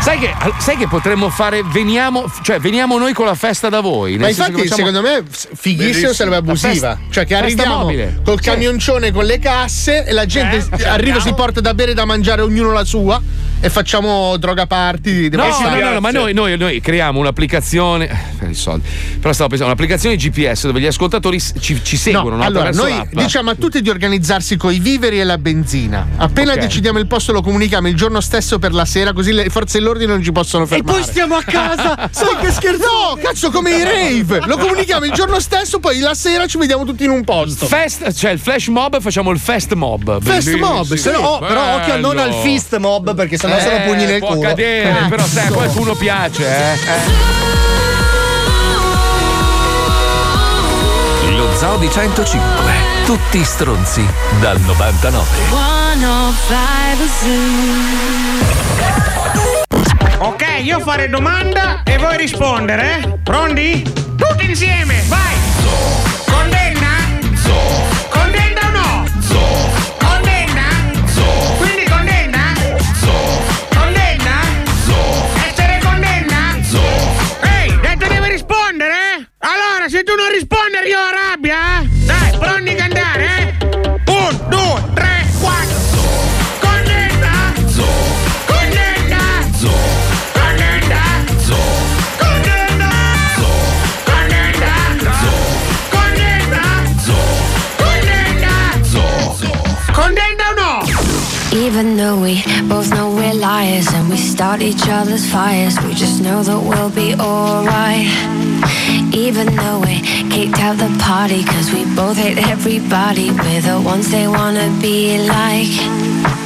Sai che, sai che potremmo fare, veniamo, cioè veniamo noi con la festa da voi. Ma infatti, che facciamo- secondo me, fighissimo sarebbe abusiva. festa- cioè, che arriviamo mobile. col Sì. camioncione con le casse e la gente Eh, arriva, si porta da bere e da mangiare ognuno la sua e facciamo droga party. No, no, no, no, ma noi, noi- noi creiamo un'applicazione eh, per i soldi. Però stavo pensando, un'applicazione GPS dove gli ascoltatori ci, ci seguono. no? allora, noi l'app. diciamo a tutti di organizzarsi coi viveri e la benzina. Appena Ok. decidiamo il posto, lo comunichiamo il giorno stesso per la sera, così le forze dell'ordine non ci possono E fermare. poi stiamo a casa. Sai che scherzo? No, cazzo, come i rave! Lo comunichiamo il giorno stesso, poi la sera ci vediamo tutti in un posto. Fest, cioè il flash mob facciamo il fest mob. Fest Bellissimo. mob, Se no, oh, però occhio non al fist mob perché sennò Eh, sono pugni nel può culo. accadere, però sai, a Cazzo. qualcuno piace, eh. Lo Zoo di 105. Tutti stronzi dal 99. 105 Ok, io fare domanda e voi rispondere, eh? Pronti? Tutti insieme, vai! Start each other's fires, we just know that we'll be alright. Even though we kicked out the party, cause we both hate everybody, we're the ones they wanna be like.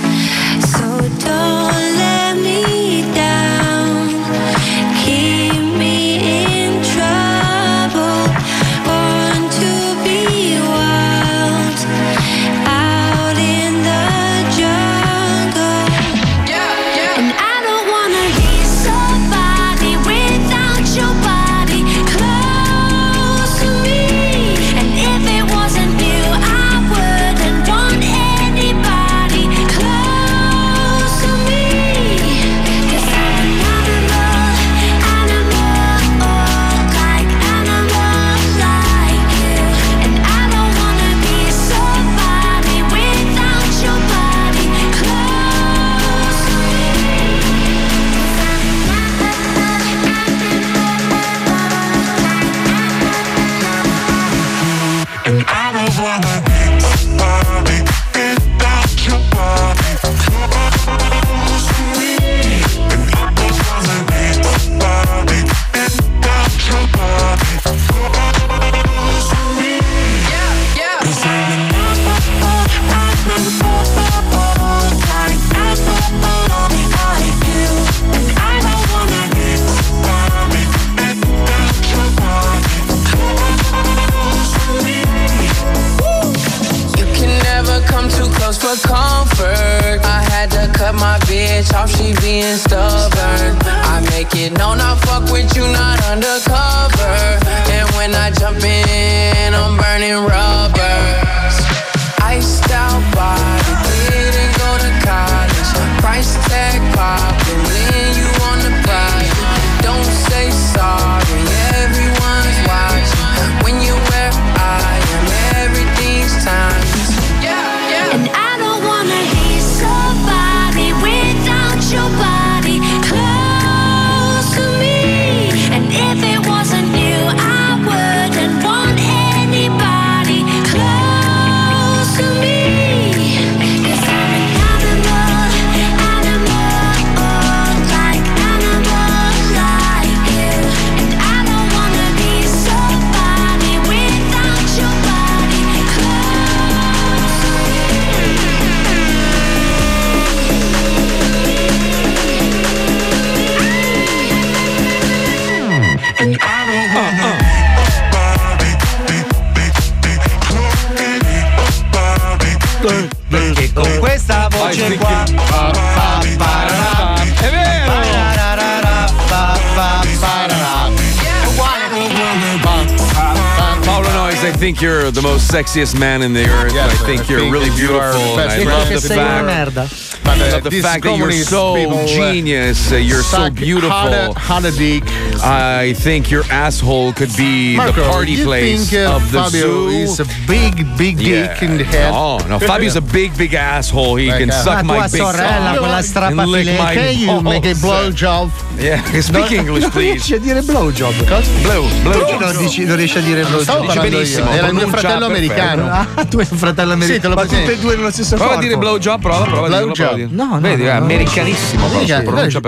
Sexiest man in the earth. Yes, I think I you're think really that you beautiful. and I best. love the sei una fact. merda. I love the fact that you're so uh, genius. uh, You're so beautiful. hard- hard a dick. I think your asshole could be Marco, the party place think, uh, of the Fabio zoo. is a big, big Yeah. dick in the head? No, no, Fabio's a big, big asshole. He can Ecco. suck my big sorella, cock quella and strapafile. lick my Can you make a blowjob? Yeah, speak English, non please. riesci a dire blowjob. Blow, blow Perché non, dici, non riesci a dire Non stavo blowjob? parlando benissimo, era il mio fratello americano. Ah, tu hai un fratello americano. ma tutti e due nello stesso Prova a corpo. dire blowjob, prova, prova a dirlo, Blowjob. No, no, Vedi, no, è no. americanissimo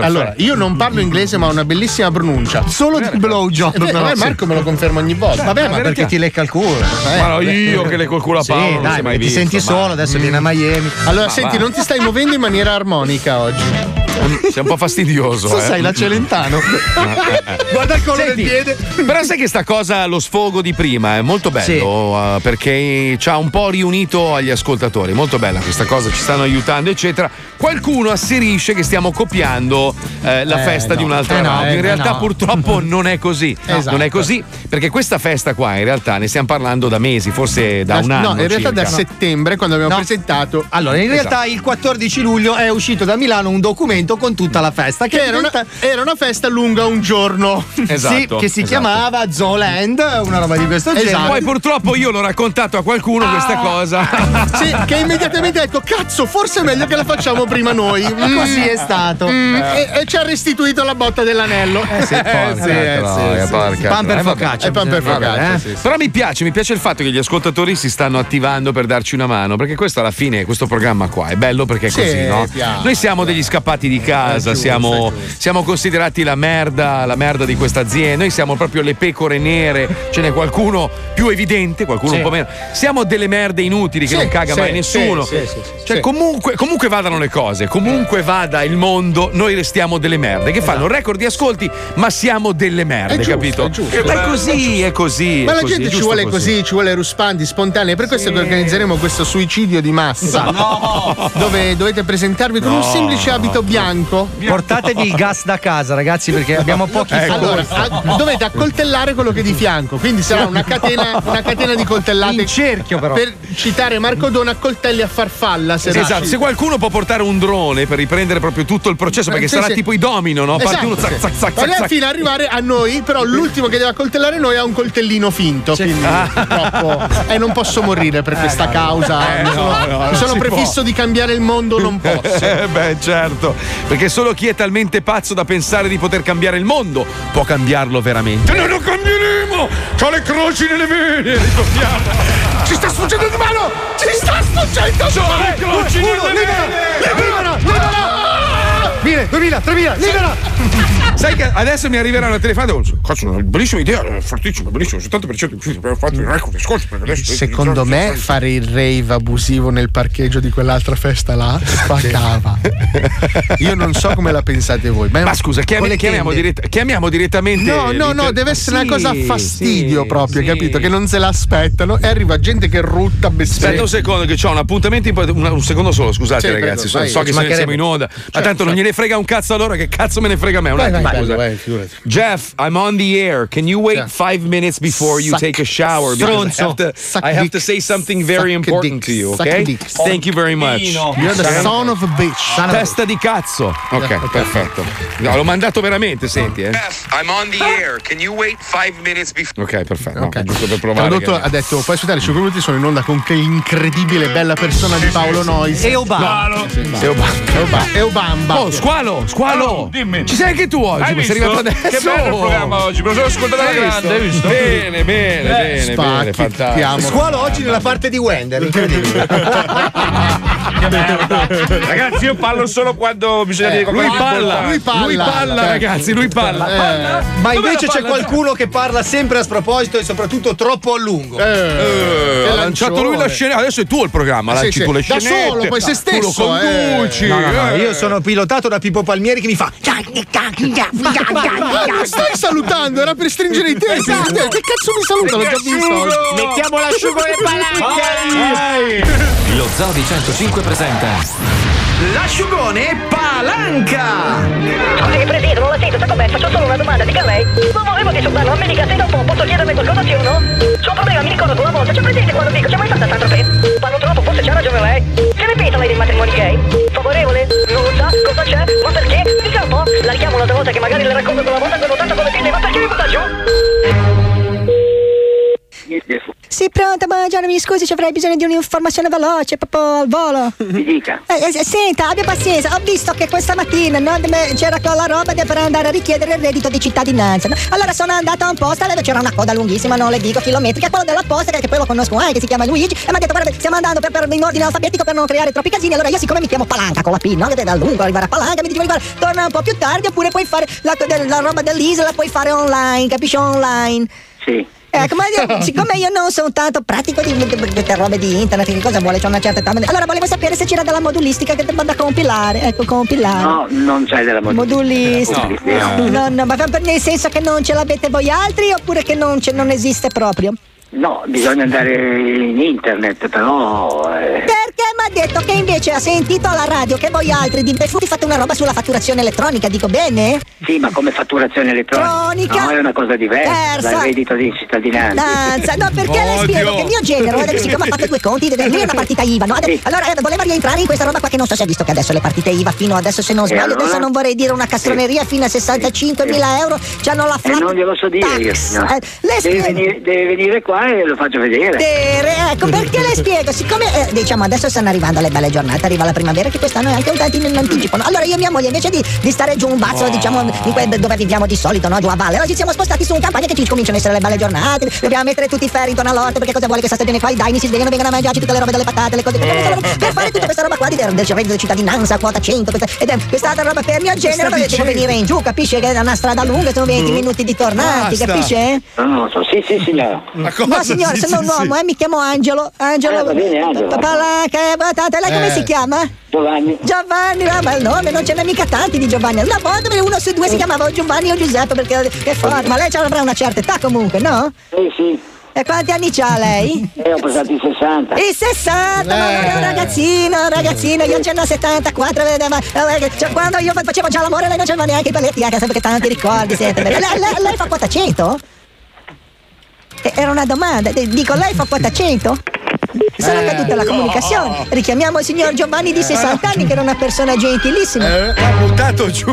allora, io non parlo inglese, ma ho una bellissima pronuncia. Solo di blowjob. Eh, però. eh, Marco me lo conferma ogni volta. Vabbè, ma perché ti lecca il culo? Eh, Ma io che le col culo a Sì, Paolo non dai, mai ti senti solo, adesso viene a Miami. Allora, senti, non ti stai muovendo in maniera armonica oggi. Sei un po' fastidioso. Tu eh. sei la Celentano. Guarda il colore del piede. Però sai che sta cosa, lo sfogo di prima, è molto bello Sì. uh, perché ci ha un po' riunito agli ascoltatori. Molto bella questa cosa, ci stanno aiutando, eccetera. Qualcuno asserisce che stiamo copiando eh, la Eh, festa di no. un'altra Eh, no, radio. eh, In realtà, no. purtroppo, non è così. Esatto. Non è così perché questa festa qua, in realtà, ne stiamo parlando da mesi, forse da un anno. no, in realtà da circa. settembre, quando abbiamo presentato. Allora, in realtà Esatto. il 14 luglio è uscito da Milano un documento con tutta la festa. Che Che era una, era una festa lunga un giorno. Esatto, sì, che si esatto. chiamava Zooland, una roba di questo Esatto. genere. Poi purtroppo io l'ho raccontato a qualcuno questa cosa. Sì, che immediatamente ha detto: Cazzo, forse è meglio che la facciamo prima noi. Mm, Così è stato. mm, e, e ci ha restituito la botta dell'anello. Eh sì, porca sì, eh, troia, sì, porca sì. Pan per troia. Eh, focaccia. Pan per focaccia, eh. sì. Però mi piace, mi piace il fatto che gli ascoltatori si stanno attivando per darci una mano, perché questo alla fine, questo programma qua è bello perché è Sì, così, no? piano, Noi siamo degli scappati di casa, giusto, siamo, siamo considerati la merda, la merda di questa azienda, noi siamo proprio le pecore nere, ce n'è qualcuno più evidente, qualcuno Sì. un po' meno. Siamo delle merde inutili che Sì, non caga sì, mai nessuno. sì, sì, sì, sì. Cioè, Sì. comunque, comunque vadano le cose, comunque vada il mondo, noi restiamo delle merde che fanno record di ascolti, ma siamo delle merde, È giusto, capito? è giusto. Ma è così, è così. Ma è la così, gente ci vuole così. ci vuole ruspanti, spontanei. Per questo che organizzeremo questo suicidio di massa. Dove dovete presentarvi con un No. semplice abito bianco. Portatevi il gas da casa, ragazzi, perché abbiamo pochi Ecco. Allora, a- dovete accoltellare quello che è di fianco, quindi sarà una catena, una catena di coltellate. In cerchio, però. Per citare Marco Dona, coltelli a farfalla. Sì, esatto, se qualcuno può portare un drone per riprendere proprio tutto il processo, perché Sì, sarà sì. tipo i domino, no? Parte Esatto, uno zac, sì. zac, zac, zac, zac. fino ad arrivare a noi, però l'ultimo che deve accoltellare noi ha un coltellino finto. Quindi Ah. purtroppo. E non posso morire per questa causa. Eh, mi no, sono, no, mi sono prefisso può. di cambiare il mondo, non posso. Eh, beh, certo, perché solo chi è talmente pazzo da pensare di poter cambiare il mondo può cambiarlo veramente. Noi lo cambieremo! C'ho le croci nelle vene! Ricordiamo! Ci sta sfuggendo di mano! Ci sta sfuggendo nelle libera! vene! Libera! Libera! 1000, 2000, 3000, libera! Sai che adesso mi arriveranno a telefonare. Cazzo, una bellissima idea, è fortissima, bellissimo. 70% di abbiamo fatto il record scorso. Secondo me fare il rave abusivo nel parcheggio di quell'altra festa là spaccava. Io non so come la pensate voi. Ma scusa, chiami- chiamiamo, dirett- chiamiamo direttamente. No, no, no, deve essere una Sì, cosa a fastidio sì, proprio, sì. capito? Che non se l'aspettano e arriva gente che rutta bestemmia. Aspetta un secondo, che ho un appuntamento importante. Un, un secondo solo, scusate, ragazzi. prego, so, vai, so che siamo in onda. Ma Certo, tanto non certo. gliene frega un cazzo a loro, che cazzo me ne frega a me? Un attimo. Bello, figurati. Jeff, I'm on the air. Can you wait five minutes before you Suck- take a shower? Because I have to, I have to say something very Suck important dick. to you, okay? Thank you very much. You're the son of a bitch. Testa di cazzo. Ok, perfetto. No, l'ho mandato veramente, senti, eh. I'm on the air. Can you wait five minutes before? Ok, perfetto. No, giusto per provare. Tradotto che- ha detto: Puoi aspettare 5 minuti? Sono in onda con che incredibile bella persona di Paolo Nois E Obama. E Obama. E Obama. E Obama. Oh, squalo, squalo. Oh, dimmi. Ci sei anche tu oggi? Hai mi sei visto? arrivato adesso. Che bello il programma oggi, me lo sono ascoltato alla grande, hai visto? Bene, bene, Eh, bene, bene, fantastico. Squalo oggi nella parte di Wender, incredibile. Ragazzi, io parlo solo quando bisogna dire lui qualcosa di parla, importante. lui parla, ragazzi, lui parla. Ma Dov'è invece c'è qualcuno che parla sempre a sproposito e soprattutto troppo a lungo. Eh, ha lanciato lui la scena, adesso è tuo il programma, lanci sì. tu le Da scenette. solo, poi se tu lo stesso, eh. conduci. No, no, no, eh. io sono pilotato da Pippo Palmieri che mi fa. Ma stai salutando, era per stringere i tempi. Che cazzo mi saluta? L'ho già visto. Mettiamo l'asciugo e palanca! Lo Zoo di 105 presenta L'asciugone palanca! Scusi, Presidente, non la sento, sa com'è? Faccio solo una domanda, dica lei. Non volevo disturbarlo, non mi dica se dopo posso chiederle qualcosa sì o no? C'è un problema, mi ricordo una volta, c'è presente quando dico, c'è mai stata Pe? Parlo buongiorno, mi scusi, ci avrei bisogno di un'informazione veloce, proprio al volo. Mi dica. Eh, eh, senta, abbia pazienza, ho visto che questa mattina no, c'era quella roba per andare a richiedere il reddito di cittadinanza. no? Allora sono andata a un posto, dove c'era una coda lunghissima, non le dico chilometrica, quello della posta, che, che poi lo conosco anche, che si chiama Luigi, e mi ha detto guarda, stiamo andando per, per in ordine alfabetico per non creare troppi casini. Allora io siccome mi chiamo Palanca con la P, no? Che da lungo arrivare a Palanca, mi dicevo guarda, torna un po' più tardi, oppure puoi fare la, la roba dell'isola, puoi fare online, capisci? Online. Sì. Ecco, ma io- siccome io non sono tanto pratico di di- di- di robe di internet, che cosa vuole? C'ho una certa età. Allora volevo sapere se c'era della modulistica che devo da compilare. Ecco, compilare. No, non c'è della Modulistica. modulistica. No, no, ma per- nel senso che non ce l'avete voi altri oppure che non, ce- non esiste proprio? No, bisogna andare in internet, però... eh, Perché mi ha detto che invece ha sentito alla radio che voi altri di Befuti fate una roba sulla fatturazione elettronica, dico bene? Sì, ma come fatturazione elettronica? No, è una cosa diversa Terza. dal reddito di cittadinanza. Danza, no, perché le spiego che mio genero, eh, siccome ha fatto due conti, deve- è una partita IVA, no? Ade- Allora eh, voleva rientrare in questa roba qua che non so se ha visto che adesso le partite IVA fino adesso se non sbaglio, allora? adesso non vorrei dire una castroneria fino a 65.000 euro, c'hanno la flat non glielo so dire io, tax. signora. Eh, le Deve spiego. venire, deve venire qua e lo faccio vedere. Tere, ecco perché le spiego, siccome eh, diciamo adesso stanno arrivando le belle giornate, arriva la primavera che quest'anno è anche un tantino in anticipo. no? Allora io e mia moglie invece di, di stare giù un bazzo, diciamo, di que- dove viviamo di solito, no? Giù a valle, oggi siamo spostati su un campagna che ci cominciano a essere le belle giornate, dobbiamo mettere tutti i ferri intorno all'orto perché cosa vuole questa stagione qua? I daini si svegliano, vengono a mangiarci tutte le robe delle patate, le cose per fare tutta questa roba qua di del reddito di cittadinanza, quota 100, questa, ed è quest'altra roba per mio genere, sta devo venire in giù, capisce che è una strada lunga, sono 20 minuti di tornati, Basta. capisce? No, non lo so, sì, sì, signora. No signore, sono un uomo, eh, mi chiamo Angelo. Angelo. Eh, va bene, Angelo. Palanca, eh, guardate, lei come Eh. si chiama? Giovanni. Giovanni, ah, ma il nome non ce n'è mica tanti di Giovanni. Una volta uno su due si chiamava o Giovanni o Giuseppe perché è forte, ma lei avrà una certa età comunque, no? Sì, sì. E quanti anni c'ha lei? Eh, ho passato i 60. I 60, ma non è un ragazzino, un ragazzino, io ce n'ho 74, vedeva, eh, cioè, quando io facevo già l'amore lei non c'aveva neanche i pelletti, anche sempre che tanti ricordi siete. Lei, lei- lei fa quota 100? Eh, Era una domanda, eh, dico lei fa quota 100? Sarà caduta la comunicazione. Richiamiamo il signor Giovanni di 60 anni che era una persona gentilissima. Ha buttato giù.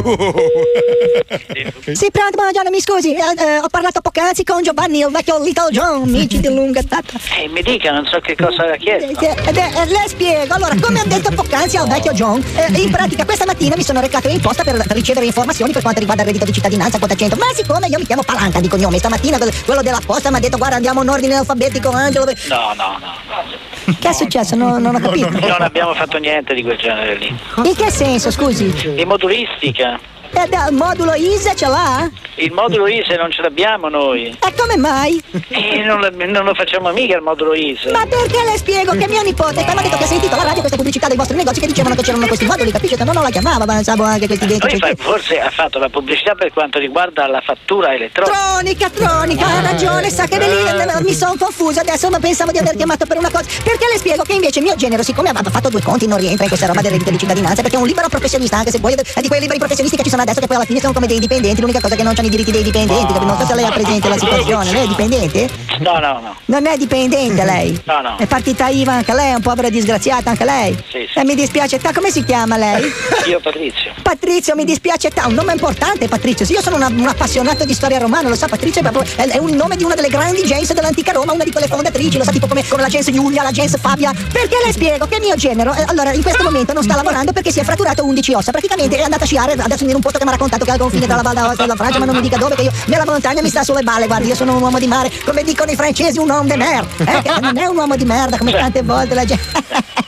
Sì, pronto, buongiorno, mi scusi, eh, eh, ho parlato poc'anzi con Giovanni, il vecchio Little John, amici di lunga data. Eh, mi dica, non so che cosa ha chiesto. Eh, eh, eh, le spiego. Allora, come ho detto poc'anzi al vecchio John, eh, in pratica questa mattina mi sono recato in posta per, per ricevere informazioni per quanto riguarda il reddito di cittadinanza, quota 100. Ma siccome io mi chiamo Palanca di cognome, stamattina quel- quello della posta mi ha detto guarda andiamo in ordine alfabetico, Angelo. No, no, no. Che è successo? No- non ho capito. Non abbiamo fatto niente di quel genere lì. In che senso, scusi? Di modulistica. E dal modulo ISE ce l'ha? Il modulo ISE non ce l'abbiamo noi. E come mai? E non, la- non lo facciamo mica il modulo ISE. Ma perché le spiego che mio nipote mi ha detto che ha sentito alla radio questa pubblicità dei vostri negozi che dicevano che c'erano questi moduli, capisci? Che non la chiamava, ma pensavo anche questi denti. Fa- forse ha fatto la pubblicità per quanto riguarda la fattura elettronica. Tronica, tronica, ha ragione, sa che lì eh, mi sono confusa adesso, ma pensavo di aver chiamato per una cosa. Perché le spiego che invece mio genero, siccome aveva fatto due conti, non rientra in questa roba del reddito di cittadinanza, perché è un libero professionista, anche se vuoi, è di quei liberi professionisti che ci sono adesso, che poi alla fine sono come dei dipendenti, l'unica cosa che non hanno i diritti dei dipendenti, capito? non so se lei ha presente la situazione, lei è dipendente? No, no, no. Non è dipendente lei? No, no. È partita IVA anche lei, è un povera disgraziata anche lei? Sì, E mi dispiace, ta, come si chiama lei? Io Patrizio. Patrizio, mi dispiace, ta, un nome importante Patrizio. Sì, io sono una- un appassionato di storia romana, lo sa Patrizio, è, proprio- è- è un nome di una delle grandi gens dell'antica Roma, una di quelle fondatrici, lo sa tipo come, come la gens Giulia, la gens Fabia. Perché le spiego che mio genero, eh, allora in questo momento non sta lavorando perché si è fratturato 11 ossa, praticamente è andata a sciare adesso in un posto che mi ha raccontato che al confine tra la Val d'Aosta e la Francia, ma non mi dica dove, che io nella montagna mi sta sulle balle, guardi, io sono un uomo di mare, come dicono i francesi, un homme de mer, eh, che non è un uomo di merda come tante volte la gente.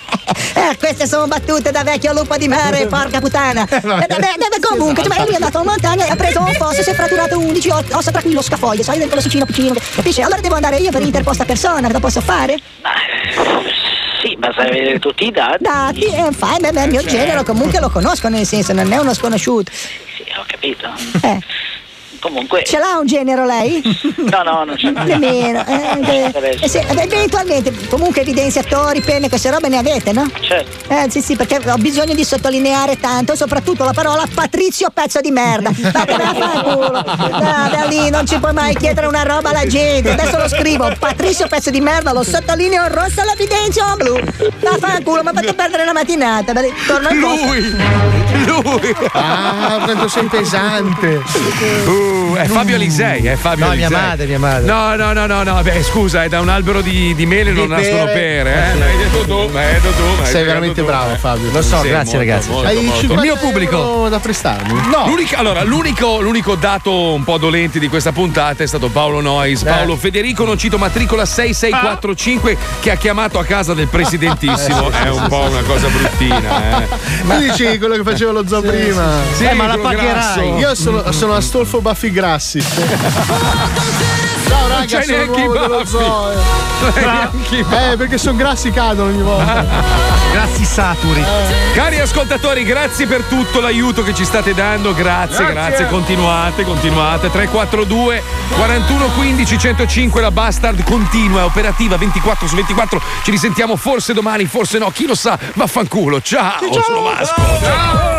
Eh, queste sono battute da vecchio lupo di mare, porca puttana. Eh, beh, beh, beh, comunque, cioè, lui è andato in montagna e ha preso un fosso, si è fratturato 11 o- ossa, tra cui lo scafoide, sai, quello piccino piccino, capisci? Allora devo andare io per interposta persona, lo posso fare? Sì, basta avere tutti i dati. Dati, eh, fai, beh, beh, il mio Certo. genero comunque lo conosco, nel senso, non è uno sconosciuto. Sì, ho capito. Eh. Comunque. Ce l'ha un genero lei? No, no, non c'è Nemmeno. Eh, eh, eh, eh, eventualmente, comunque evidenziatori, penne, queste robe ne avete, no? Certo. Eh sì sì, perché ho bisogno di sottolineare tanto, soprattutto la parola Patrizio pezzo di merda. Vattene a fanculo. No, da lì non ci puoi mai chiedere una roba alla gente. Adesso lo scrivo, Patrizio pezzo di merda, lo sottolineo in rosso e lo evidenzio in blu. Vaffanculo, mi ha fatto perdere la mattinata. Beh, Torno al posto. Lui! Ah, quanto sei pesante. Uh, è Fabio Alisei, è Fabio No, mia Alisei. madre, mia madre. No, no, no, no, no, beh, scusa, è da un albero di, di mele non nascono pere. eh. L'hai detto tu, ma hai detto tu. ma hai Sei veramente bravo, eh. Fabio. Lo so, Sì, grazie, molto, ragazzi. molto, Hai molto. 50 Il mio pubblico. euro da prestarmi? No. L'unica- allora, l'unico, l'unico dato un po' dolente di questa puntata è stato Paolo Nois. Paolo Federico, non cito matricola 6645, che ha chiamato a casa del presidentissimo. Eh, sì, è un sì, po' sì. una cosa bruttina, eh. Ma dici quello che faceva lo zoo prima? Sì, Eh, ma la quello pagherai. grasso. Io sono, sono Astolfo Baffi Grassi. Ciao raga, sono neanche nuovo dello zoo. Baffi. Eh, perché sono grassi cadono ogni volta. Grassi saturi. Cari ascoltatori, grazie per tutto l'aiuto che ci state dando. Grazie, grazie, Grazie. continuate, continuate. 342 41 15 105 la Bastard continua, è operativa 24 su 24. Ci risentiamo forse domani, forse no, chi lo sa. Vaffanculo. Ciao, sono Vasco. Ciao.